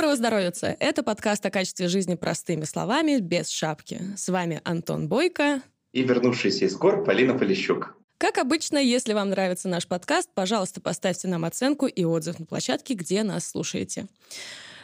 Доброго здоровья! Это подкаст о качестве жизни простыми словами, без шапки. С вами Антон Бойко. И вернувшийся из гор Полина Полищук. Как обычно, если вам нравится наш подкаст, пожалуйста, поставьте нам оценку и отзыв на площадке, где нас слушаете.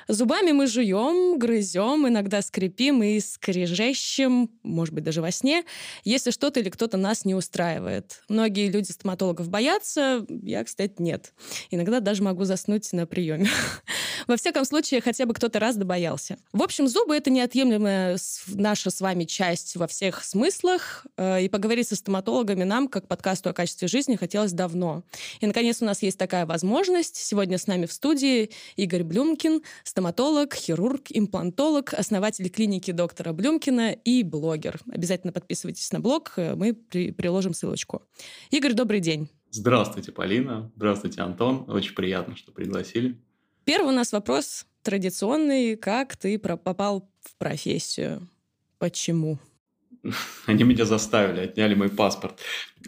Зубами мы жуем, грызем, иногда скрипим и скрежещем, может быть, даже во сне, если что-то или кто-то нас не устраивает. Многие люди стоматологов боятся, я, кстати, нет. Иногда даже могу заснуть на приеме. Во всяком случае, хотя бы кто-то раз добоялся. В общем, зубы — это неотъемлемая наша с вами часть во всех смыслах, э, и поговорить со стоматологами нам, как подкасту о качестве жизни, хотелось давно. И, наконец, у нас есть такая возможность. Сегодня с нами в студии Игорь Блюмкин, стоматолог, хирург, имплантолог, основатель клиники доктора Блюмкина и блогер. Обязательно подписывайтесь на блог, э, мы при приложим ссылочку. Игорь, добрый день. Здравствуйте, Полина. Здравствуйте, Антон. Очень приятно, что пригласили. Первый у нас вопрос традиционный. Как ты попал в профессию? Почему? Они меня заставили, отняли мой паспорт.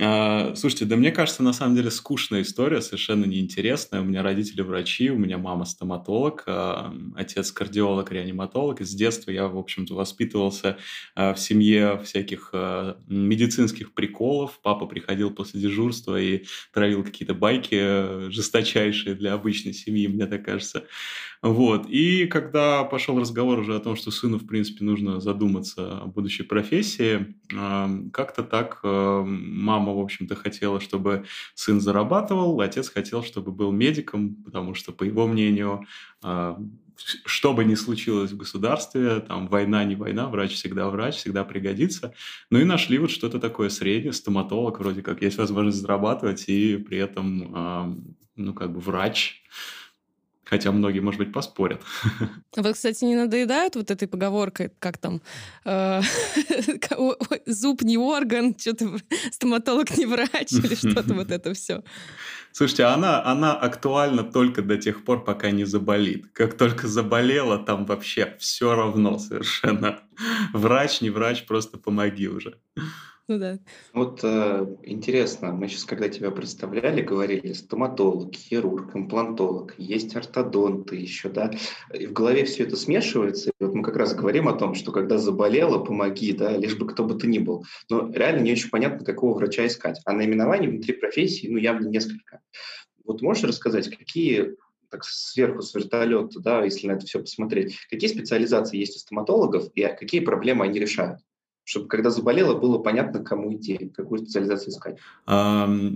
А, слушайте, да мне кажется, на самом деле скучная история, совершенно неинтересная. У меня родители врачи, у меня мама стоматолог, а, отец кардиолог, реаниматолог. С детства я, в общем-то, воспитывался а, в семье всяких медицинских приколов. Папа приходил после дежурства и травил какие-то байки а, жесточайшие для обычной семьи, мне так кажется. Вот. И когда пошел разговор уже о том, что сыну, в принципе, нужно задуматься о будущей профессии, как-то так мама, в общем-то, хотела, чтобы сын зарабатывал, отец хотел, чтобы был медиком, потому что, по его мнению, что бы ни случилось в государстве, там война, не война, врач всегда врач, всегда пригодится. Ну и нашли вот что-то такое среднее, стоматолог, вроде как есть возможность зарабатывать, и при этом, ну, как бы врач, Хотя многие, может быть, поспорят. Вы, кстати, не надоедают вот этой поговоркой, как там, э, зуб не орган, что-то стоматолог не врач или что-то вот это все. Слушайте, она, она актуальна только до тех пор, пока не заболит. Как только заболела, там вообще все равно совершенно. Врач, не врач, просто помоги уже. Ну да. Вот э, интересно, мы сейчас, когда тебя представляли, говорили стоматолог, хирург, имплантолог, есть ортодонты еще, да, и в голове все это смешивается. И вот мы как раз говорим о том, что когда заболела, помоги, да, лишь бы кто бы ты ни был. Но реально не очень понятно, какого врача искать. А наименований внутри профессии, ну, явно несколько. Вот можешь рассказать, какие так сверху с вертолета, да, если на это все посмотреть, какие специализации есть у стоматологов и какие проблемы они решают? Чтобы когда заболело, было понятно, кому идти, какую специализацию искать?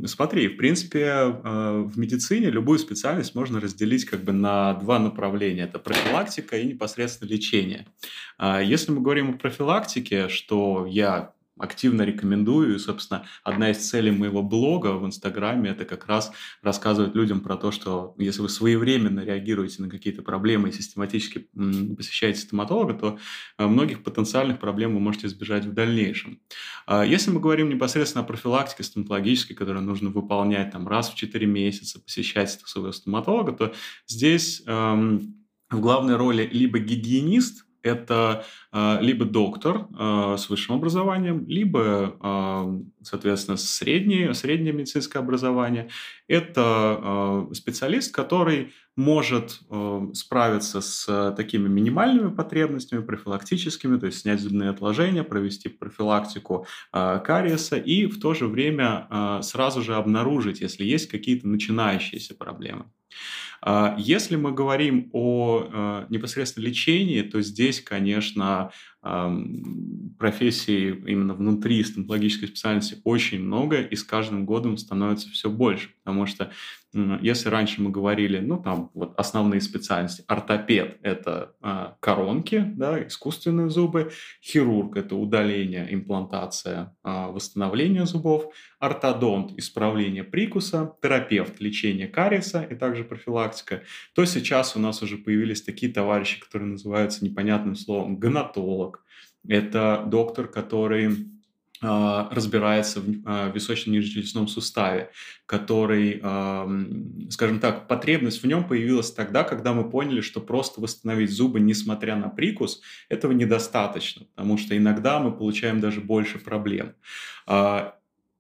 Смотри, в принципе, а, в медицине любую специальность можно разделить как бы на два направления. Это профилактика и непосредственно лечение. А, если мы говорим о профилактике, что я активно рекомендую. И, собственно, одна из целей моего блога в Инстаграме – это как раз рассказывать людям про то, что если вы своевременно реагируете на какие-то проблемы и систематически посещаете стоматолога, то э, многих потенциальных проблем вы можете избежать в дальнейшем. А если мы говорим непосредственно о профилактике стоматологической, которую нужно выполнять там, раз в 4 месяца, посещать своего стоматолога, то здесь эм, в главной роли либо гигиенист, это э, либо доктор э, с высшим образованием, либо, э, соответственно, среднее, среднее медицинское образование. Это специалист, который может справиться с такими минимальными потребностями, профилактическими, то есть снять зубные отложения, провести профилактику кариеса и в то же время сразу же обнаружить, если есть какие-то начинающиеся проблемы. А, если мы говорим о а, непосредственно лечении, то здесь, конечно, профессий именно внутри стоматологической специальности очень много, и с каждым годом становится все больше, потому что если раньше мы говорили, ну, там, вот основные специальности, ортопед – это э, коронки, да, искусственные зубы, хирург – это удаление, имплантация, э, восстановление зубов, ортодонт – исправление прикуса, терапевт – лечение кариеса и также профилактика, то сейчас у нас уже появились такие товарищи, которые называются непонятным словом гонатолог. Это доктор, который а, разбирается в а, височно-нижнечелюстном суставе, который, скажем так, потребность в нем появилась тогда, когда мы поняли, что просто восстановить зубы, несмотря на прикус, этого недостаточно, потому что иногда мы получаем даже больше проблем.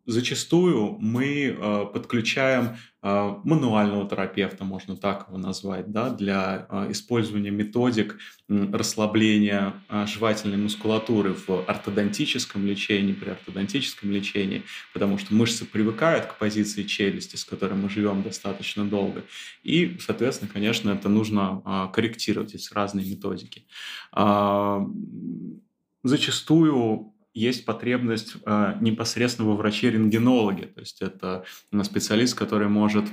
А, зачастую мы э, подключаем э, мануального терапевта, можно так его назвать, да, для э, использования методик расслабления жевательной мускулатуры в ортодонтическом лечении, при ортодонтическом лечении, потому что мышцы привыкают к позиции челюсти, с которой мы живем достаточно долго. И, соответственно, конечно, это нужно корректировать, эти разные методики. Э, зачастую есть потребность э, непосредственно во враче-рентгенологе. То есть это специалист, который может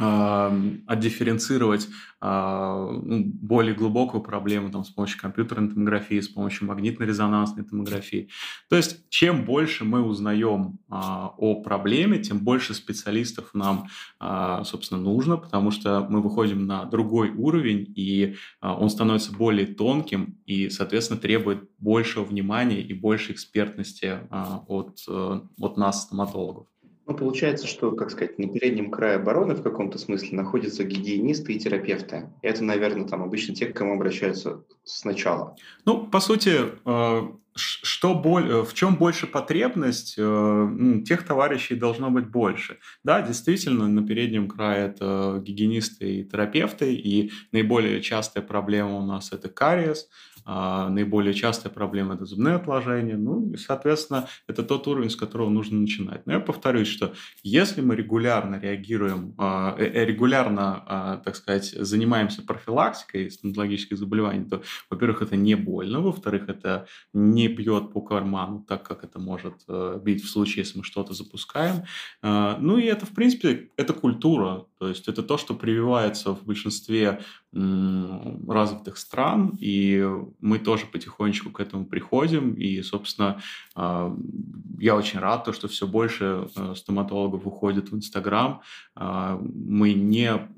отдифференцировать а, ну, более глубокую проблему там, с помощью компьютерной томографии, с помощью магнитно-резонансной томографии. То есть чем больше мы узнаем а, о проблеме, тем больше специалистов нам, а, собственно, нужно, потому что мы выходим на другой уровень, и он становится более тонким и, соответственно, требует большего внимания и большей экспертности от, э, от нас, стоматологов. Ну, получается, что, как сказать, на переднем крае обороны в каком-то смысле находятся гигиенисты и терапевты. Это, наверное, там обычно те, к кому обращаются сначала. Ну, по сути, э, что боль, э, в чем больше потребность, э, тех товарищей должно быть больше. Да, действительно, на переднем крае это гигиенисты и терапевты, и наиболее частая проблема у нас это кариес, наиболее частая проблема – это зубные отложения. Ну, и, соответственно, это тот уровень, с которого нужно начинать. Но я повторюсь, что если мы регулярно реагируем, а, э, э, регулярно, а, так сказать, занимаемся профилактикой стоматологических заболеваний, то, во-первых, это не больно, во-вторых, это не бьет по карману, так как это может э, бить в случае, если мы что-то запускаем. Ну и это, в принципе, это культура, то есть это то, что прививается в большинстве развитых стран, и мы тоже потихонечку к этому приходим. И, собственно, а, я очень рад, то, что все больше э, стоматологов уходит в Инстаграм. А, мы не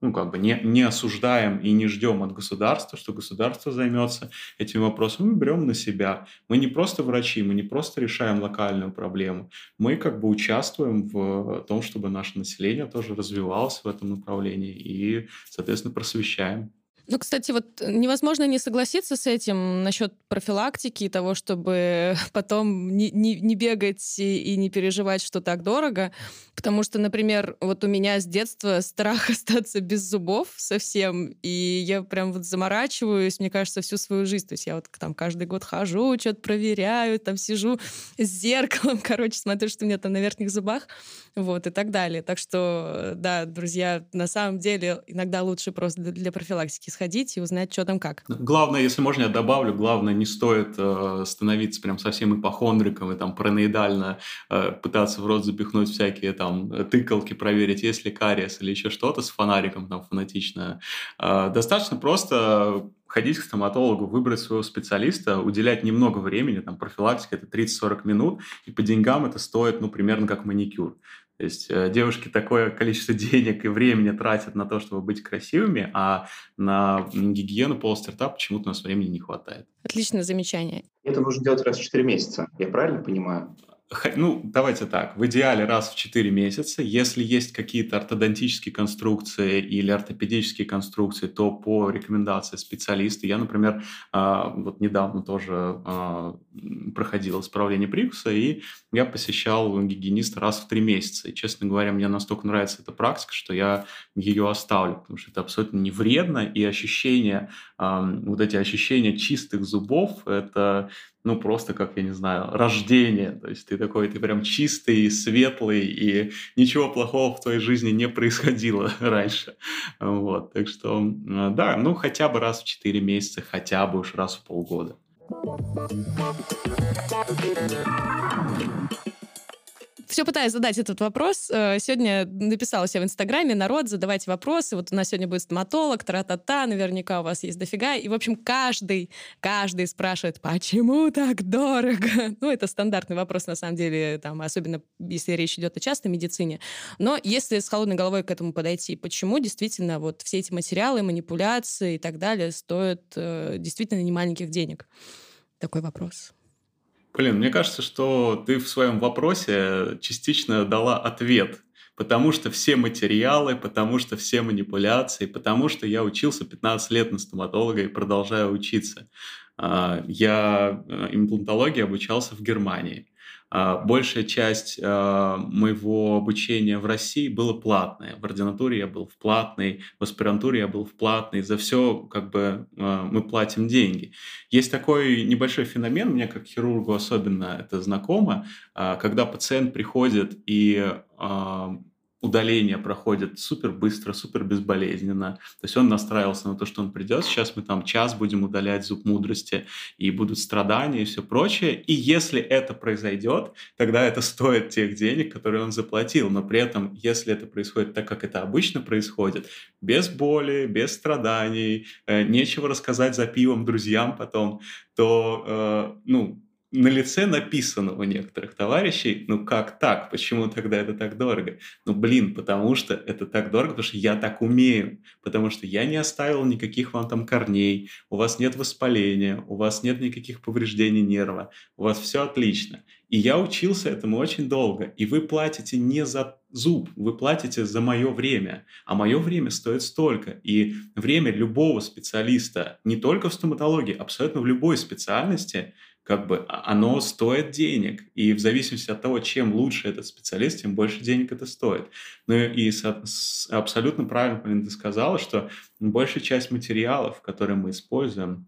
ну, как бы не, не осуждаем и не ждем от государства, что государство займется этим вопросом. Мы берем на себя. Мы не просто врачи, мы не просто решаем локальную проблему. Мы как бы участвуем в том, чтобы наше население тоже развивалось в этом направлении и, соответственно, просвещаем. Ну, кстати, вот невозможно не согласиться с этим насчет профилактики и того, чтобы потом не, не, не бегать и, и не переживать, что так дорого. Потому что, например, вот у меня с детства страх остаться без зубов совсем, и я прям вот заморачиваюсь, мне кажется, всю свою жизнь. То есть я вот там каждый год хожу, что-то проверяю, там сижу с зеркалом, короче, смотрю, что у меня там на верхних зубах, вот, и так далее. Так что, да, друзья, на самом деле иногда лучше просто для профилактики сходить и узнать, что там как. Главное, если можно, я добавлю, главное, не стоит э, становиться прям совсем ипохондриком и там параноидально э, пытаться в рот запихнуть всякие там тыкалки, проверить, есть ли кариес или еще что-то с фонариком там фанатично. Э, достаточно просто ходить к стоматологу, выбрать своего специалиста, уделять немного времени, там профилактика это 30-40 минут, и по деньгам это стоит, ну, примерно как маникюр. То есть э, девушки такое количество денег и времени тратят на то, чтобы быть красивыми, а на гигиену полости рта почему-то у нас времени не хватает. Отличное замечание. Это нужно делать раз в 4 месяца, я правильно понимаю? Ну, давайте так, в идеале раз в 4 месяца. Если есть какие-то ортодонтические конструкции или ортопедические конструкции, то по рекомендации специалиста. Я, например, а, вот недавно тоже а, проходил исправление прикуса, и я посещал гигиениста раз в 3 месяца. И, честно говоря, мне настолько нравится эта практика, что я ее оставлю, потому что это абсолютно не вредно, и ощущение, вот эти ощущения чистых зубов, это ну, просто как, я не знаю, рождение. То есть ты такой, ты прям чистый, светлый, и ничего плохого в твоей жизни не происходило раньше. Вот, так что, да, ну, хотя бы раз в 4 месяца, хотя бы уж раз в полгода все пытаюсь задать этот вопрос. Э, сегодня написала себе в Инстаграме, народ, задавайте вопросы. Вот у нас сегодня будет стоматолог, тра-та-та, наверняка у вас есть дофига. И, в общем, каждый, каждый спрашивает, почему так дорого? Ну, это стандартный вопрос, на самом деле, там, особенно если речь идет о частной медицине. Но если с холодной головой к этому подойти, почему действительно вот все эти материалы, манипуляции и так далее стоят э, действительно немаленьких денег? Такой вопрос. Блин, мне кажется, что ты в своем вопросе частично дала ответ. Потому что все материалы, потому что все манипуляции, потому что я учился 15 лет на стоматолога и продолжаю учиться. А, я э, имплантологии обучался в Германии. А, большая часть а, моего обучения в России было платное. В ординатуре я был в платной, в аспирантуре я был в платной. За все как бы мы платим деньги. Есть такой небольшой феномен, мне как хирургу особенно это знакомо, когда пациент приходит и удаление проходит супер быстро, супер безболезненно. То есть он настраивался на то, что он придет, сейчас мы там час будем удалять зуб мудрости, и будут страдания и все прочее. И если это произойдет, тогда это стоит тех денег, которые он заплатил. Но при этом, если это происходит так, как это обычно происходит, без боли, без страданий, э, нечего рассказать за пивом друзьям потом, то, э, ну, на лице написано у некоторых товарищей, ну как так, почему тогда это так дорого? Ну блин, потому что это так дорого, потому что я так умею, потому что я не оставил никаких вам там корней, у вас нет воспаления, у вас нет никаких повреждений нерва, у вас все отлично. И я учился этому очень долго, и вы платите не за зуб, вы платите за мое время, а мое время стоит столько. И время любого специалиста, не только в стоматологии, абсолютно в любой специальности – как бы а, оно стоит денег. И в зависимости от того, чем лучше этот специалист, тем больше денег это стоит. Ну и с, с, абсолютно правильно, Полина, ты сказала, что большая часть материалов, которые мы используем,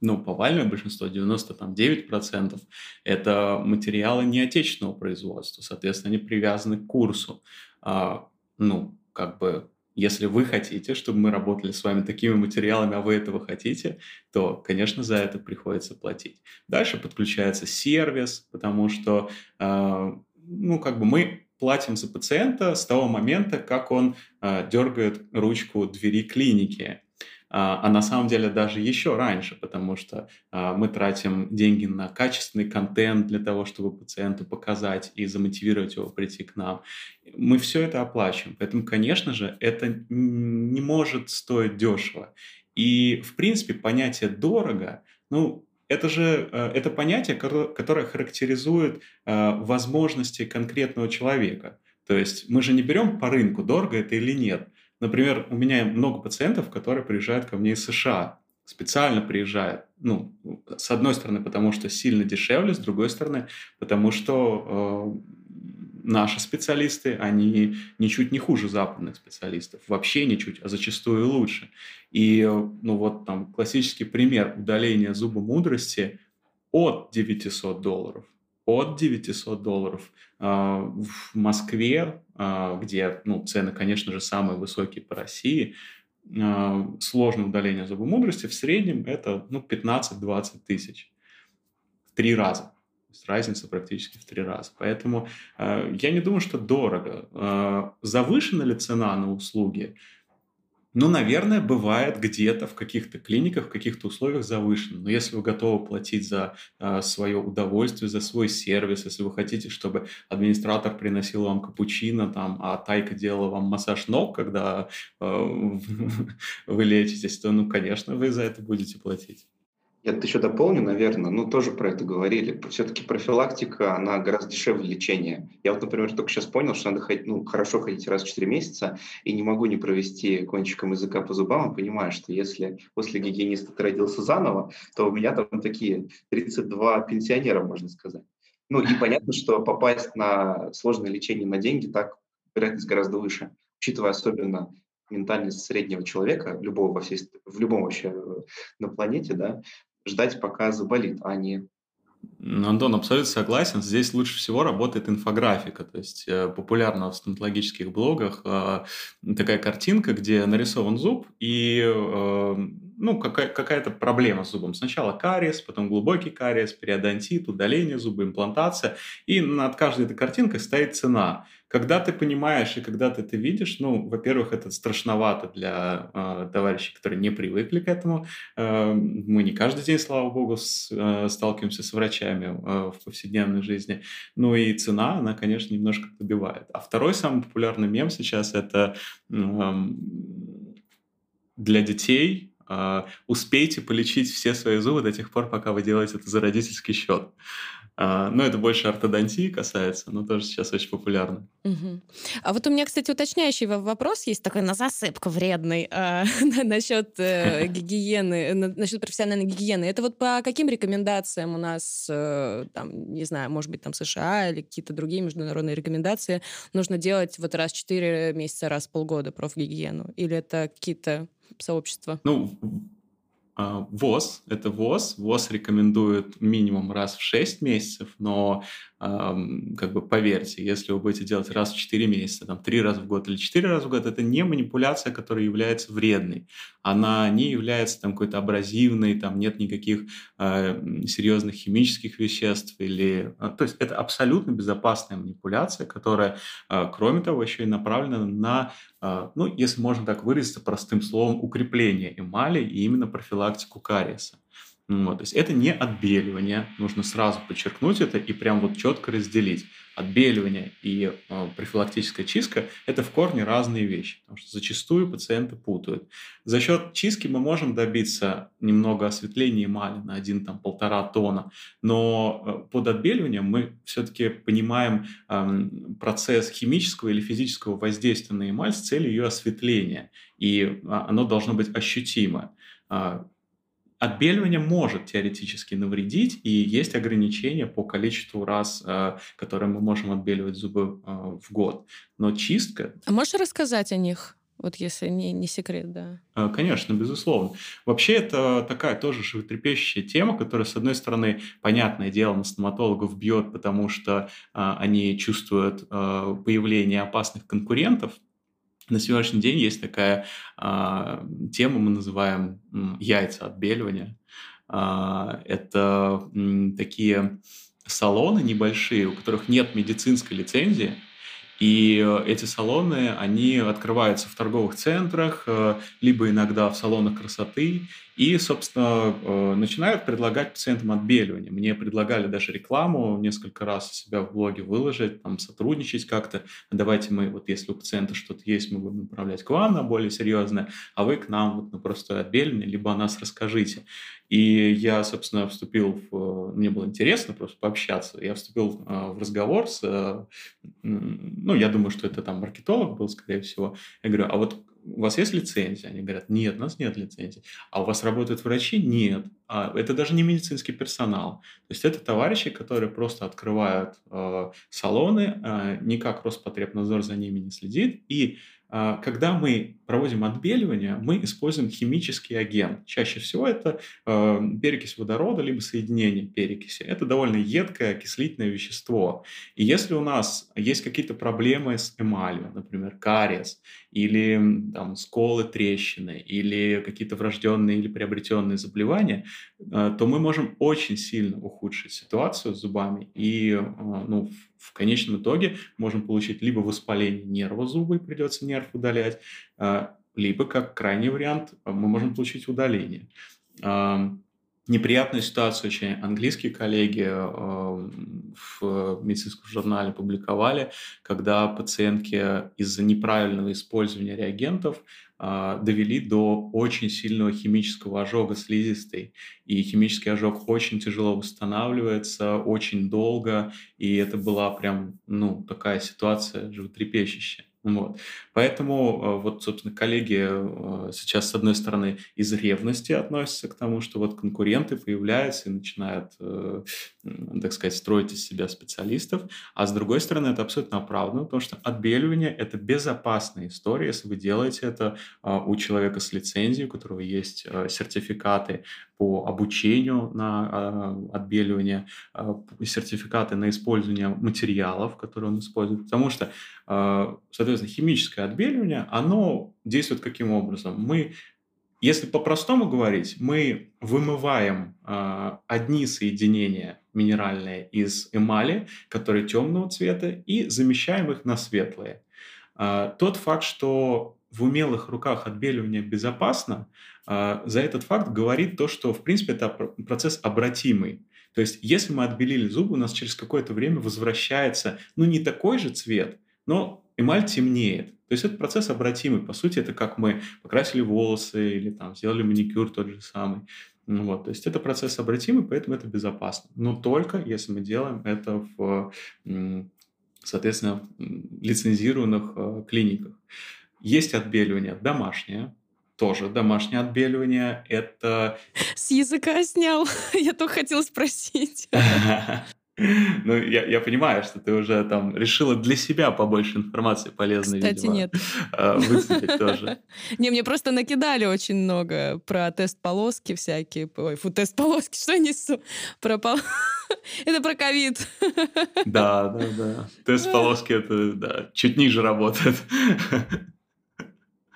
ну, повальное большинство, 99%, это материалы не отечественного производства, соответственно, они привязаны к курсу. А, ну, как бы если вы хотите, чтобы мы работали с вами такими материалами, а вы этого хотите, то, конечно, за это приходится платить. Дальше подключается сервис, потому что, э, ну, как бы мы платим за пациента с того момента, как он э, дергает ручку двери клиники. А, а на самом деле даже еще раньше, потому что а, мы тратим деньги на качественный контент для того, чтобы пациенту показать и замотивировать его прийти к нам. Мы все это оплачиваем, поэтому, конечно же, это не может стоить дешево. И, в принципе, понятие «дорого», ну, это же э, это понятие, которое характеризует э, возможности конкретного человека. То есть мы же не берем по рынку, дорого это или нет. Например, у меня много пациентов, которые приезжают ко мне из США, специально приезжают. Ну, с одной стороны, потому что сильно дешевле, с другой стороны, потому что э, наши специалисты, они ничуть не хуже западных специалистов, вообще ничуть, а зачастую лучше. И, ну вот там классический пример удаления зуба мудрости от 900 долларов от 900 долларов. А, в Москве, а, где ну, цены, конечно же, самые высокие по России, а, сложное удаление зубы мудрости в среднем это ну, 15-20 тысяч. В три раза. Разница практически в три раза. Поэтому я не думаю, что дорого. Завышена ли цена на услуги? Ну, наверное, бывает где-то в каких-то клиниках, в каких-то условиях завышено. Но если вы готовы платить за э, свое удовольствие, за свой сервис, если вы хотите, чтобы администратор приносил вам капучино, там, а Тайка делала вам массаж ног, когда э, вы лечитесь, то, ну, конечно, вы за это будете платить. Я еще дополню, наверное, ну тоже про это говорили. Все-таки профилактика, она гораздо дешевле лечения. Я вот, например, только сейчас понял, что надо ходить, ну, хорошо ходить раз в 4 месяца, и не могу не провести кончиком языка по зубам, и понимаю, что если после гигиениста ты родился заново, то у меня там такие 32 пенсионера, можно сказать. Ну и понятно, что попасть на сложное лечение на деньги, так вероятность гораздо выше, учитывая особенно ментальность среднего человека, любого во всей, в любом вообще э, на планете, да, ждать, пока заболит, а не ну, Антон, абсолютно согласен. Здесь лучше всего работает инфографика. То есть э, популярна в стоматологических блогах э, такая картинка, где нарисован зуб и э, ну, какая- какая-то проблема с зубом. Сначала кариес, потом глубокий кариес, периодонтит, удаление зуба, имплантация. И над каждой этой картинкой стоит цена. Когда ты понимаешь и когда ты это видишь, ну, во-первых, это страшновато для э, товарищей, которые не привыкли к этому. Э, мы не каждый день, слава богу, с, э, сталкиваемся с врачами э, в повседневной жизни. Ну и цена, она, конечно, немножко добивает. А второй самый популярный мем сейчас это э, для детей э, успейте полечить все свои зубы до тех пор, пока вы делаете это за родительский счет. А, но это больше ортодонтии касается, но тоже сейчас очень популярно. Угу. А вот у меня, кстати, уточняющий вопрос есть такой на засыпку вредный а, насчет э, гигиены, насчет профессиональной гигиены. Это вот по каким рекомендациям у нас, э, там, не знаю, может быть, там США или какие-то другие международные рекомендации нужно делать вот раз в 4 месяца, раз в полгода профгигиену? Или это какие-то сообщества? Ну, ВОЗ, это ВОЗ. ВОЗ рекомендует минимум раз в 6 месяцев, но как бы поверьте, если вы будете делать раз в 4 месяца, там, 3 раза в год или 4 раза в год, это не манипуляция, которая является вредной. Она не является там какой-то абразивной, там нет никаких э, серьезных химических веществ. Или... А, то есть это абсолютно безопасная манипуляция, которая, э, кроме того, еще и направлена на, э, ну, если можно так выразиться простым словом, укрепление эмали и именно профилактику кариеса. Вот, то есть это не отбеливание, нужно сразу подчеркнуть это и прям вот четко разделить. Отбеливание и э, профилактическая чистка – это в корне разные вещи, потому что зачастую пациенты путают. За счет чистки мы можем добиться немного осветления эмали на один там полтора тона, но под отбеливанием мы все-таки понимаем э, процесс химического или физического воздействия на эмаль с целью ее осветления, и оно должно быть ощутимо Отбеливание может теоретически навредить, и есть ограничения по количеству раз, э, которые мы можем отбеливать зубы э, в год. Но чистка... А можешь рассказать о них? Вот если не, не секрет, да. Э, конечно, безусловно. Вообще это такая тоже животрепещущая тема, которая, с одной стороны, понятное дело, на стоматологов бьет, потому что а, они чувствуют а, появление опасных конкурентов, на сегодняшний день есть такая а, тема, мы называем яйца отбеливания. А, это м, такие салоны небольшие, у которых нет медицинской лицензии, и эти салоны, они открываются в торговых центрах, э, либо иногда в салонах красоты, и, собственно, э, начинают предлагать пациентам отбеливание. Мне предлагали даже рекламу несколько раз себя в блоге выложить, там, сотрудничать как-то. Давайте мы, вот если у пациента что-то есть, мы будем направлять к вам на более серьезное, а вы к нам вот на простое отбеливание, либо о нас расскажите. И я, собственно, вступил в... Мне было интересно просто пообщаться. Я вступил э, в разговор с... Ну, я думаю, что это там маркетолог был, скорее всего. Я говорю, а вот у вас есть лицензия? Они говорят, нет, у нас нет лицензии. А у вас работают врачи? Нет. А это даже не медицинский персонал. То есть это товарищи, которые просто открывают э, салоны, э, никак Роспотребнадзор за ними не следит, и когда мы проводим отбеливание, мы используем химический агент. Чаще всего это э, перекись водорода, либо соединение перекиси. Это довольно едкое окислительное вещество. И если у нас есть какие-то проблемы с эмалью, например, кариес, или там, сколы, трещины, или какие-то врожденные или приобретенные заболевания, э, то мы можем очень сильно ухудшить ситуацию с зубами и ну, в конечном итоге можем получить либо воспаление нерва зуба и придется нерв удалять, а, либо, как крайний вариант, мы можем получить удаление. Неприятную ситуацию очень английские коллеги а, в медицинском журнале публиковали, когда пациентки из-за неправильного использования реагентов а, довели до очень сильного химического ожога слизистой. И химический ожог очень тяжело восстанавливается, очень долго, и это была прям, ну, такая ситуация животрепещущая. Вот. Поэтому э, вот, собственно, коллеги э, сейчас, с одной стороны, из ревности относятся к тому, что вот конкуренты появляются и начинают, э, так сказать, строить из себя специалистов, а с другой стороны, это абсолютно оправданно, потому что отбеливание – это безопасная история, если вы делаете это у человека с лицензией, у которого есть сертификаты по обучению на отбеливание, сертификаты на использование материалов, которые он использует, потому что, соответственно, химическое отбеливание, оно действует каким образом? Мы, если по-простому говорить, мы вымываем э, одни соединения минеральные из эмали, которые темного цвета, и замещаем их на светлые. Э, тот факт, что в умелых руках отбеливание безопасно, э, за этот факт говорит то, что, в принципе, это процесс обратимый. То есть, если мы отбелили зубы, у нас через какое-то время возвращается, ну, не такой же цвет, но эмаль темнеет. То есть это процесс обратимый. По сути, это как мы покрасили волосы или там сделали маникюр тот же самый. Ну вот, то есть это процесс обратимый, поэтому это безопасно. Но только если мы делаем это в, соответственно, лицензированных э, клиниках. Есть отбеливание домашнее, тоже домашнее отбеливание. Это... С языка снял. Я только хотела спросить. Ну, я, я понимаю, что ты уже там решила для себя побольше информации полезной, Кстати, видимо, нет. э, выцепить тоже. Не, мне просто накидали очень много про тест-полоски всякие. Ой, фу, тест-полоски, что я несу? Про пол... Это про ковид. Да, да, да. Тест полоски это да, чуть ниже работает.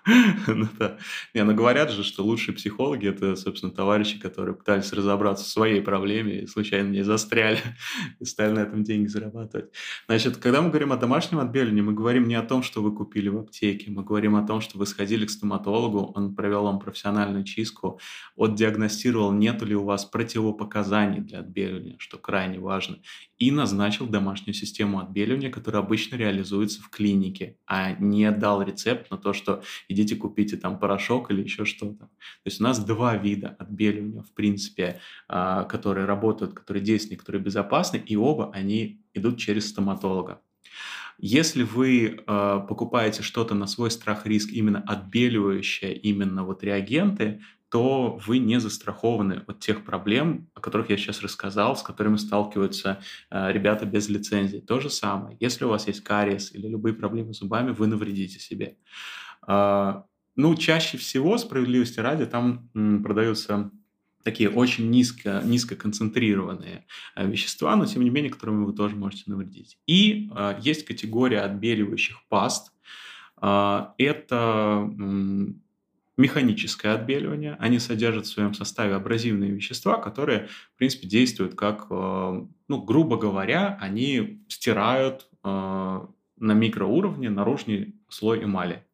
Ну да. Не, ну говорят же, что лучшие психологи это, собственно, товарищи, которые пытались разобраться в своей проблеме и случайно не застряли и стали на этом деньги зарабатывать. Значит, когда мы говорим о домашнем отбеливании, мы говорим не о том, что вы купили в аптеке, мы говорим о том, что вы сходили к стоматологу, он провел вам профессиональную чистку, отдиагностировал, нет ли у вас противопоказаний для отбеливания, что крайне важно, и назначил домашнюю систему отбеливания, которая обычно реализуется в клинике, а не дал рецепт на то, что идите купите там порошок или еще что-то. То есть у нас два вида отбеливания, в принципе, а, которые работают, которые действенны, которые безопасны, и оба они идут через стоматолога. Если вы э, покупаете что-то на свой страх риск, именно отбеливающее, именно вот реагенты, то вы не застрахованы от тех проблем, о которых я сейчас рассказал, с которыми сталкиваются э, ребята без лицензии. То же самое. Если у вас есть кариес или любые проблемы с зубами, вы навредите себе. Э, ну, чаще всего, справедливости ради, там м, продаются такие очень низко, низкоконцентрированные э, вещества, но тем не менее, которыми вы тоже можете навредить. И э, есть категория отбеливающих паст. Э, это механическое отбеливание. Они содержат в своем составе абразивные вещества, которые, в принципе, действуют как, э, ну, грубо говоря, они стирают э, на микроуровне наружный слой эмали.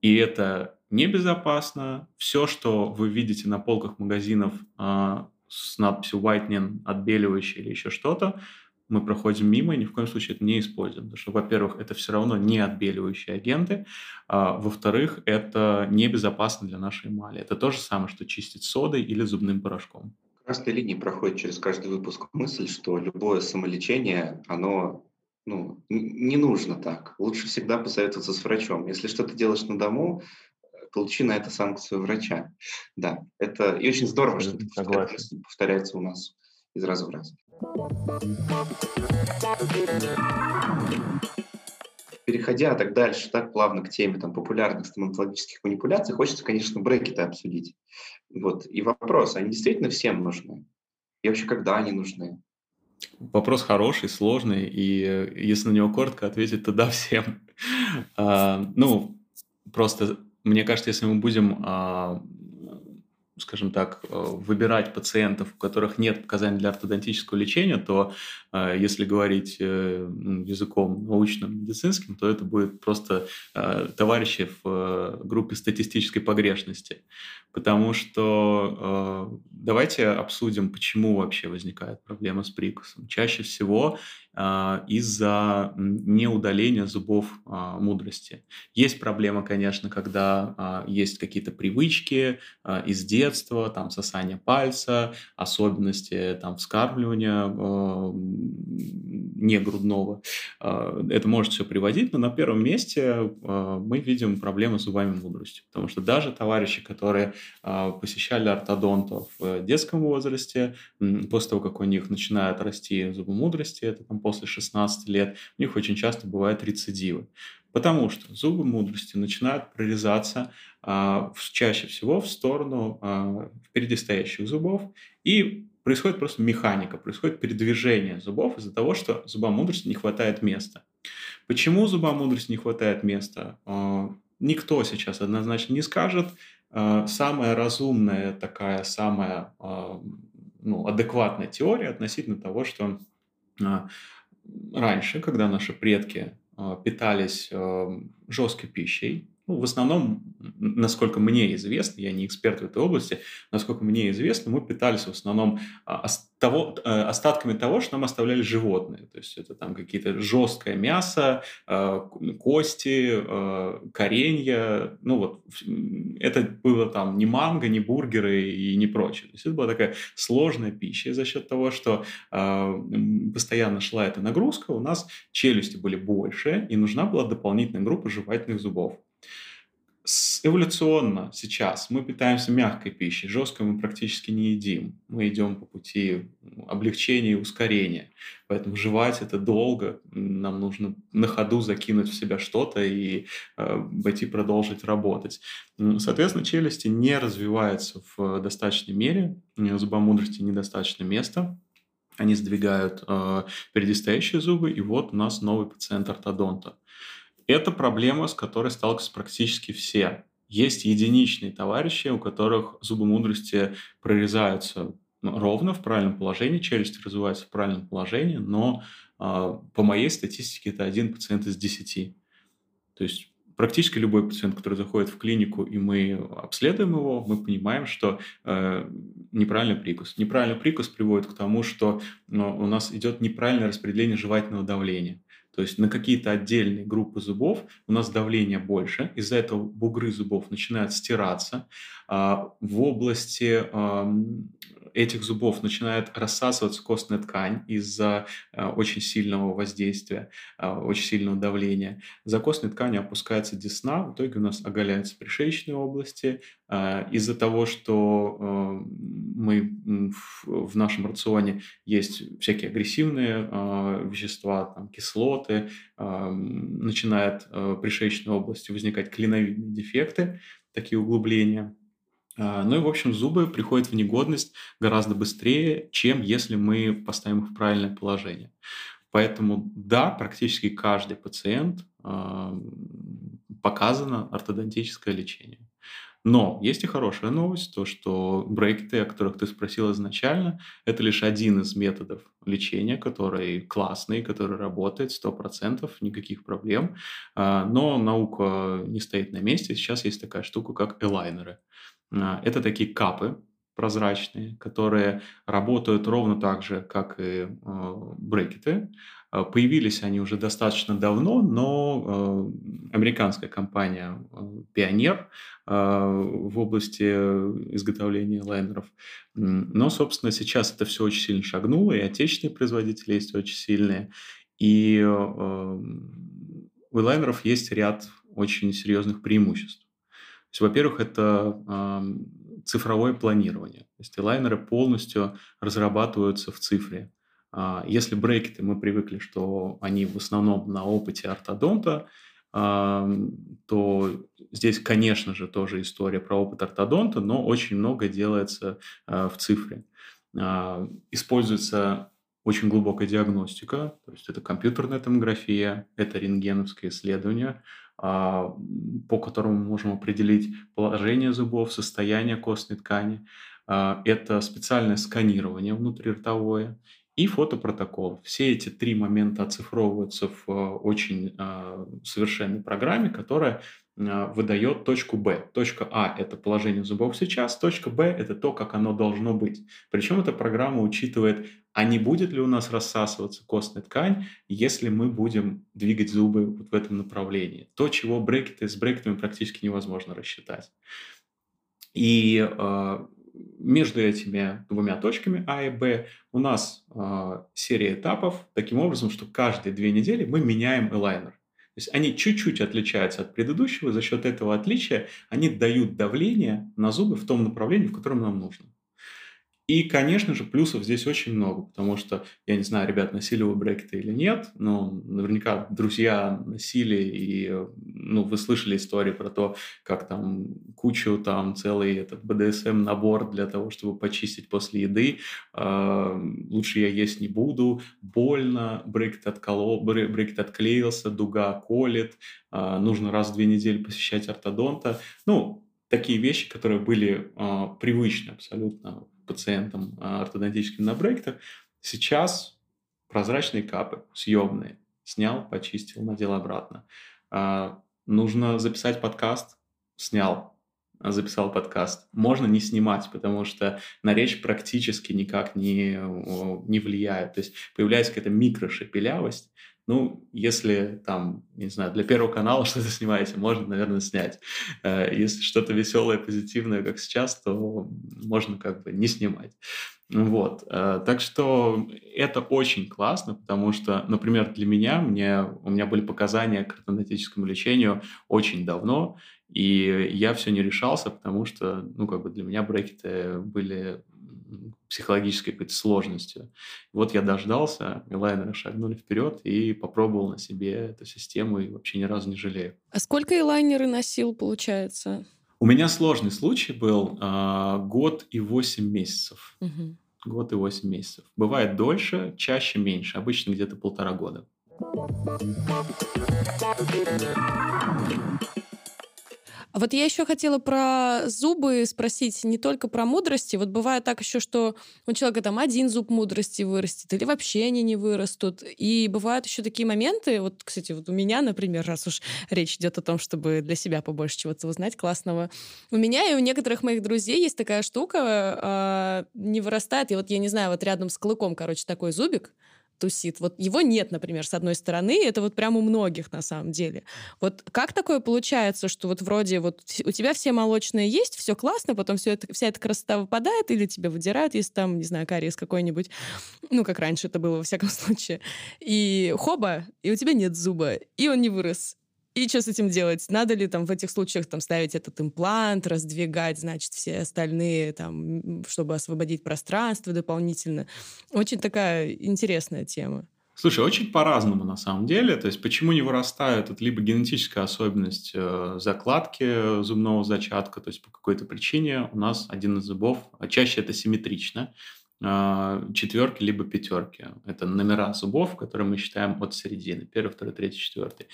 И это небезопасно. Все, что вы видите на полках магазинов э, с надписью whitening, отбеливающий или еще что-то, мы проходим мимо и ни в коем случае это не используем. Потому что, во-первых, это все равно не отбеливающие агенты, а, во-вторых, это небезопасно для нашей эмали. Это то же самое, что чистить содой или зубным порошком. Красной линии проходит через каждый выпуск мысль, что любое самолечение, оно ну, не нужно так. Лучше всегда посоветоваться с врачом. Если что-то делаешь на дому, получи на это санкцию врача. Да, это и очень здорово, что это повторяется, повторяется у нас из раза в раз. Переходя так дальше, так плавно к теме там, популярных стоматологических манипуляций, хочется, конечно, брекеты обсудить. Вот. И вопрос, они действительно всем нужны? И вообще, когда они нужны? Вопрос хороший, сложный, и э, если на него коротко ответить, то да, всем. а, ну, просто, мне кажется, если мы будем а, скажем так, э, выбирать пациентов, у которых нет показаний для ортодонтического лечения, то э, если говорить э, языком научным, медицинским, то это будет просто товарищи в группе статистической погрешности. Потому что давайте обсудим, почему вообще возникает проблема с прикусом. Чаще всего из-за неудаления зубов а, мудрости. Есть проблема, конечно, когда а, есть какие-то привычки из детства, там сосание пальца, особенности там вскармливания не грудного. Это может все приводить, но на первом месте мы видим проблемы с зубами мудрости, потому что даже товарищи, которые посещали ортодонтов в детском возрасте, после того, как у них начинают расти зубы мудрости, это там после 16 лет, у них очень часто бывают рецидивы. Потому что зубы мудрости начинают прорезаться а, чаще всего в сторону а, впереди стоящих зубов, и происходит просто механика, происходит передвижение зубов из-за того, что зубам мудрости не хватает места. Почему зубам мудрости не хватает места? А, никто сейчас однозначно не скажет. А, самая разумная такая, самая а, ну, адекватная теория относительно того, что а, раньше, когда наши предки а, питались а, жесткой пищей, Ну, в основном, насколько мне известно, я не эксперт в этой области, насколько мне известно, мы питались в основном а, того, э, остатками того, что нам оставляли животные. То есть это там какие-то жесткое мясо, э, кости, э, коренья. Ну вот это было там не манго, не бургеры и не прочее. То есть это была такая сложная пища. И за счет того, что постоянно шла эта нагрузка, у нас челюсти были больше, и нужна была дополнительная группа жевательных зубов эволюционно сейчас мы питаемся мягкой пищей, жесткой мы практически не едим. Мы идем по пути облегчения и ускорения. Поэтому жевать это долго. Нам нужно на ходу закинуть в себя что-то и э, пойти продолжить работать. Соответственно, челюсти не развиваются в достаточной мере, зубомудрости недостаточно места. Они сдвигают э, передостоящие зубы, и вот у нас новый пациент ортодонта. Это проблема, с которой сталкиваются практически все. Есть единичные товарищи, у которых зубы мудрости прорезаются ну, ровно в правильном положении, челюсть развивается в правильном положении, но э, по моей статистике это один пациент из десяти. То есть практически любой пациент, который заходит в клинику, и мы обследуем его, мы понимаем, что э, неправильный прикус. Неправильный прикус приводит к тому, что ну, у нас идет неправильное распределение жевательного давления. То есть на какие-то отдельные группы зубов у нас давление больше, из-за этого бугры зубов начинают стираться. А, в области этих зубов начинает рассасываться костная ткань из-за а, очень сильного воздействия, а, очень сильного давления. За костной тканью опускается десна, в итоге у нас оголяются пришеечные области. Из-за того, что мы в нашем рационе есть всякие агрессивные вещества, там, кислоты, начинает пришеечной области возникать клиновидные дефекты, такие углубления – ну и, в общем, зубы приходят в негодность гораздо быстрее, чем если мы поставим их в правильное положение. Поэтому, да, практически каждый пациент а, показано ортодонтическое лечение. Но есть и хорошая новость, то что брекеты, о которых ты спросил изначально, это лишь один из методов лечения, который классный, который работает 100%, никаких проблем. А, но наука не стоит на месте. Сейчас есть такая штука, как элайнеры. А, это такие капы прозрачные, которые работают ровно так же, как и э, брекеты. А, появились они уже достаточно давно, но э, американская компания Пионер э, в области изготовления лайнеров. Но, собственно, сейчас это все очень сильно шагнуло, и отечественные производители есть очень сильные. И у лайнеров есть ряд очень серьезных преимуществ есть, во-первых, это э, цифровое планирование. То есть лайнеры полностью разрабатываются в цифре. Э, если брекеты мы привыкли, что они в основном на опыте ортодонта, э, то здесь, конечно же, тоже история про опыт ортодонта, но очень много делается э, в цифре. Э, используется очень глубокая диагностика, то есть это компьютерная томография, это рентгеновское исследование, а, по которому мы можем определить положение зубов, состояние костной ткани. А, это специальное сканирование внутриртовое и фотопротокол. Все эти три момента оцифровываются в а, очень совершенной программе, которая выдает точку Б. Точка А – это положение зубов сейчас, точка Б – это то, как оно должно быть. Причем эта программа учитывает а не будет ли у нас рассасываться костная ткань, если мы будем двигать зубы вот в этом направлении. То, чего брекеты с брекетами практически невозможно рассчитать. И э, между этими двумя точками А и Б у нас э, серия этапов таким образом, что каждые две недели мы меняем элайнер. То есть они чуть-чуть отличаются от предыдущего, за счет этого отличия они дают давление на зубы в том направлении, в котором нам нужно. И, конечно же, плюсов здесь очень много, потому что, я не знаю, ребят, носили вы брекеты или нет, но наверняка друзья носили, и ну, вы слышали истории про то, как там кучу, там целый этот БДСМ-набор для того, чтобы почистить после еды, э, лучше я есть не буду, больно, брекет, отколол, брекет отклеился, дуга колет, э, нужно раз в две недели посещать ортодонта. Ну, такие вещи, которые были э, привычны абсолютно пациентам а, ортодонтическим на брекетах. Сейчас прозрачные капы, съемные, снял, почистил, надел обратно. А, нужно записать подкаст, снял, записал подкаст. Можно не снимать, потому что на речь практически никак не, не влияет. То есть появляется какая-то микрошепелявость, ну, если там, не знаю, для Первого канала что-то снимаете, можно, наверное, снять. Э, если что-то веселое, позитивное, как сейчас, то можно как бы не снимать. Вот. Э, так что это очень классно, потому что, например, для меня, мне, у меня были показания к ортодонтическому лечению очень давно, и я все не решался, потому что, ну, как бы для меня брекеты были психологической какой-то сложностью. Вот я дождался, элайнеры шагнули вперед и попробовал на себе эту систему и вообще ни разу не жалею. А сколько элайнеры носил, получается? У меня сложный случай был э, год и восемь месяцев. Угу. Год и восемь месяцев. Бывает дольше, чаще меньше. Обычно где-то полтора года. А вот я еще хотела про зубы спросить, не только про мудрости. Вот бывает так еще, что у человека там один зуб мудрости вырастет, или вообще они не вырастут. И бывают еще такие моменты, вот, кстати, вот у меня, например, раз уж речь идет о том, чтобы для себя побольше чего-то узнать классного, у меня и у некоторых моих друзей есть такая штука, э, не вырастает, и вот я не знаю, вот рядом с клыком, короче, такой зубик, тусит. Вот его нет, например, с одной стороны, это вот прям у многих на самом деле. Вот как такое получается, что вот вроде вот у тебя все молочные есть, все классно, потом все это, вся эта красота выпадает или тебя выдирают, если там, не знаю, кариес какой-нибудь, ну, как раньше это было во всяком случае, и хоба, и у тебя нет зуба, и он не вырос. И что с этим делать? Надо ли там в этих случаях там ставить этот имплант, раздвигать, значит, все остальные там, чтобы освободить пространство дополнительно? Очень такая интересная тема. Слушай, очень по-разному на самом деле. То есть почему не вырастают? Это либо генетическая особенность э, закладки зубного зачатка, то есть по какой-то причине у нас один из зубов, а чаще это симметрично, четверки либо пятерки. Это номера зубов, которые мы считаем от середины. Первый, второй, третий, четвертый.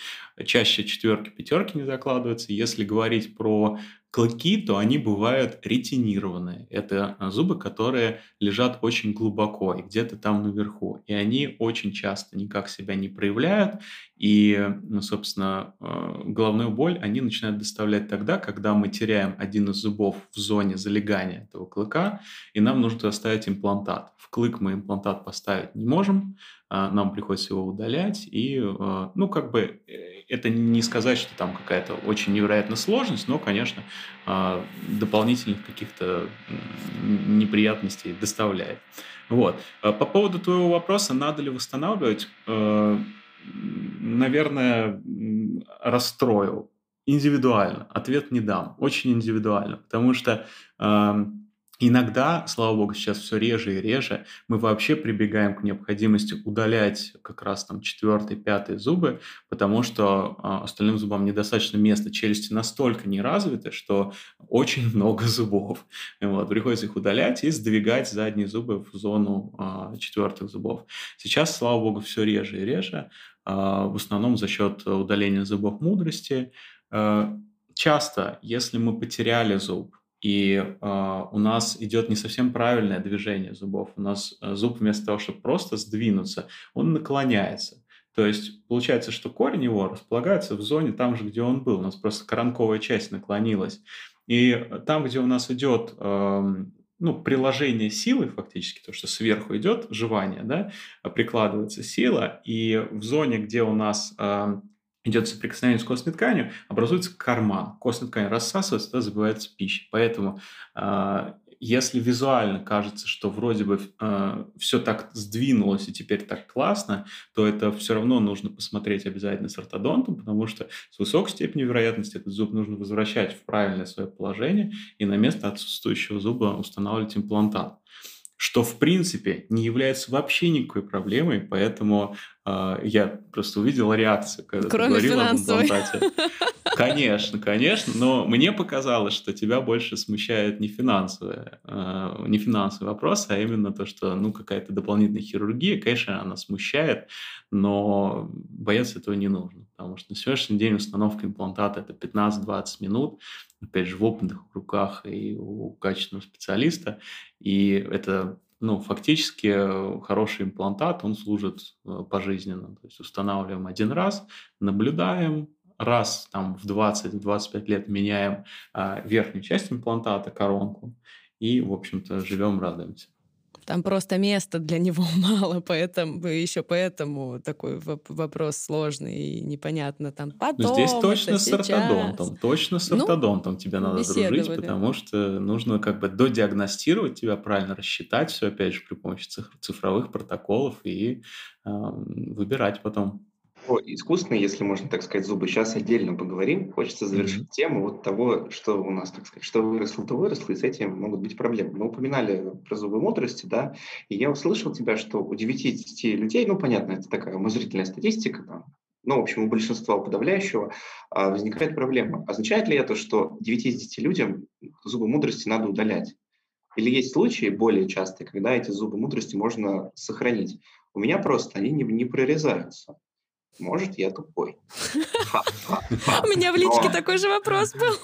Чаще четверки, пятерки не закладываются. Если говорить про Клыки, то они бывают ретинированные. Это а, зубы, которые лежат очень глубоко и где-то там наверху. И они очень часто никак себя не проявляют. И, ну, собственно, а, головную боль они начинают доставлять тогда, когда мы теряем один из зубов в зоне залегания этого клыка, и нам нужно оставить имплантат. В клык мы имплантат поставить не можем, нам приходится его удалять. И, ну, как бы э, это не сказать, что там какая-то очень невероятная сложность, но, конечно, а, дополнительных каких-то неприятностей доставляет. Вот. А по поводу твоего вопроса, надо ли восстанавливать, наверное, расстрою. Индивидуально. Ответ не дам. Очень индивидуально. Потому что Иногда, слава богу, сейчас все реже и реже, мы вообще прибегаем к необходимости удалять как раз там четвертый, пятый зубы, потому что э, остальным зубам недостаточно места. Челюсти настолько не развиты, что очень много зубов. И вот, приходится их удалять и сдвигать задние зубы в зону э, четвертых зубов. Сейчас, слава богу, все реже и реже, э, в основном за счет удаления зубов мудрости. Э, часто, если мы потеряли зуб, и э, у нас идет не совсем правильное движение зубов. У нас э, зуб вместо того, чтобы просто сдвинуться, он наклоняется. То есть получается, что корень его располагается в зоне там же, где он был. У нас просто коронковая часть наклонилась. И там, где у нас идет э, ну, приложение силы фактически, то, что сверху идет жевание, да, прикладывается сила, и в зоне, где у нас э, идет соприкосновение с костной тканью, образуется карман. Костная ткань рассасывается, тогда забывается пища. Поэтому э, если визуально кажется, что вроде бы э, все так сдвинулось и теперь так классно, то это все равно нужно посмотреть обязательно с ортодонтом, потому что с высокой степенью вероятности этот зуб нужно возвращать в правильное свое положение и на место отсутствующего зуба устанавливать имплантат что в принципе не является вообще никакой проблемой, поэтому э, я просто увидел реакцию, когда Кроме ты говорила финансовой. об имплантате. Конечно, конечно, но мне показалось, что тебя больше смущает не финансовый, э, не финансовый вопрос, а именно то, что ну какая-то дополнительная хирургия, конечно, она смущает, но бояться этого не нужно, потому что на сегодняшний день установка имплантата это 15-20 минут, опять же в опытных руках и у качественного специалиста, и это ну, фактически э, хороший имплантат, он служит э, пожизненно. То есть устанавливаем один раз, наблюдаем, раз там в 20-25 лет меняем а, верхнюю часть имплантата, коронку, и, в общем-то, живем, радуемся. Там просто места для него мало, поэтому еще поэтому такой вопрос сложный и непонятно там потом. Ну, здесь точно с ортодонтом, точно с ну, ортодонтом ну, тебе надо дружить, потому что нужно как бы додиагностировать тебя правильно, рассчитать все опять же при помощи цифровых протоколов и э, выбирать потом. О, искусственные, если можно так сказать, зубы. Сейчас отдельно поговорим. Хочется завершить mm-hmm. тему вот того, что у нас, так сказать, что выросло, то выросло, и с этим могут быть проблемы. Мы упоминали про зубы мудрости, да, и я услышал тебя, что у 9 людей, ну, понятно, это такая умозрительная статистика, там, ну, в общем, у большинства, у подавляющего, а, возникает проблема. Означает ли это, что 9 из 10 людям зубы мудрости надо удалять? Или есть случаи более частые, когда эти зубы мудрости можно сохранить? У меня просто они не, не прорезаются. Может, я тупой. У меня в личке такой же вопрос был.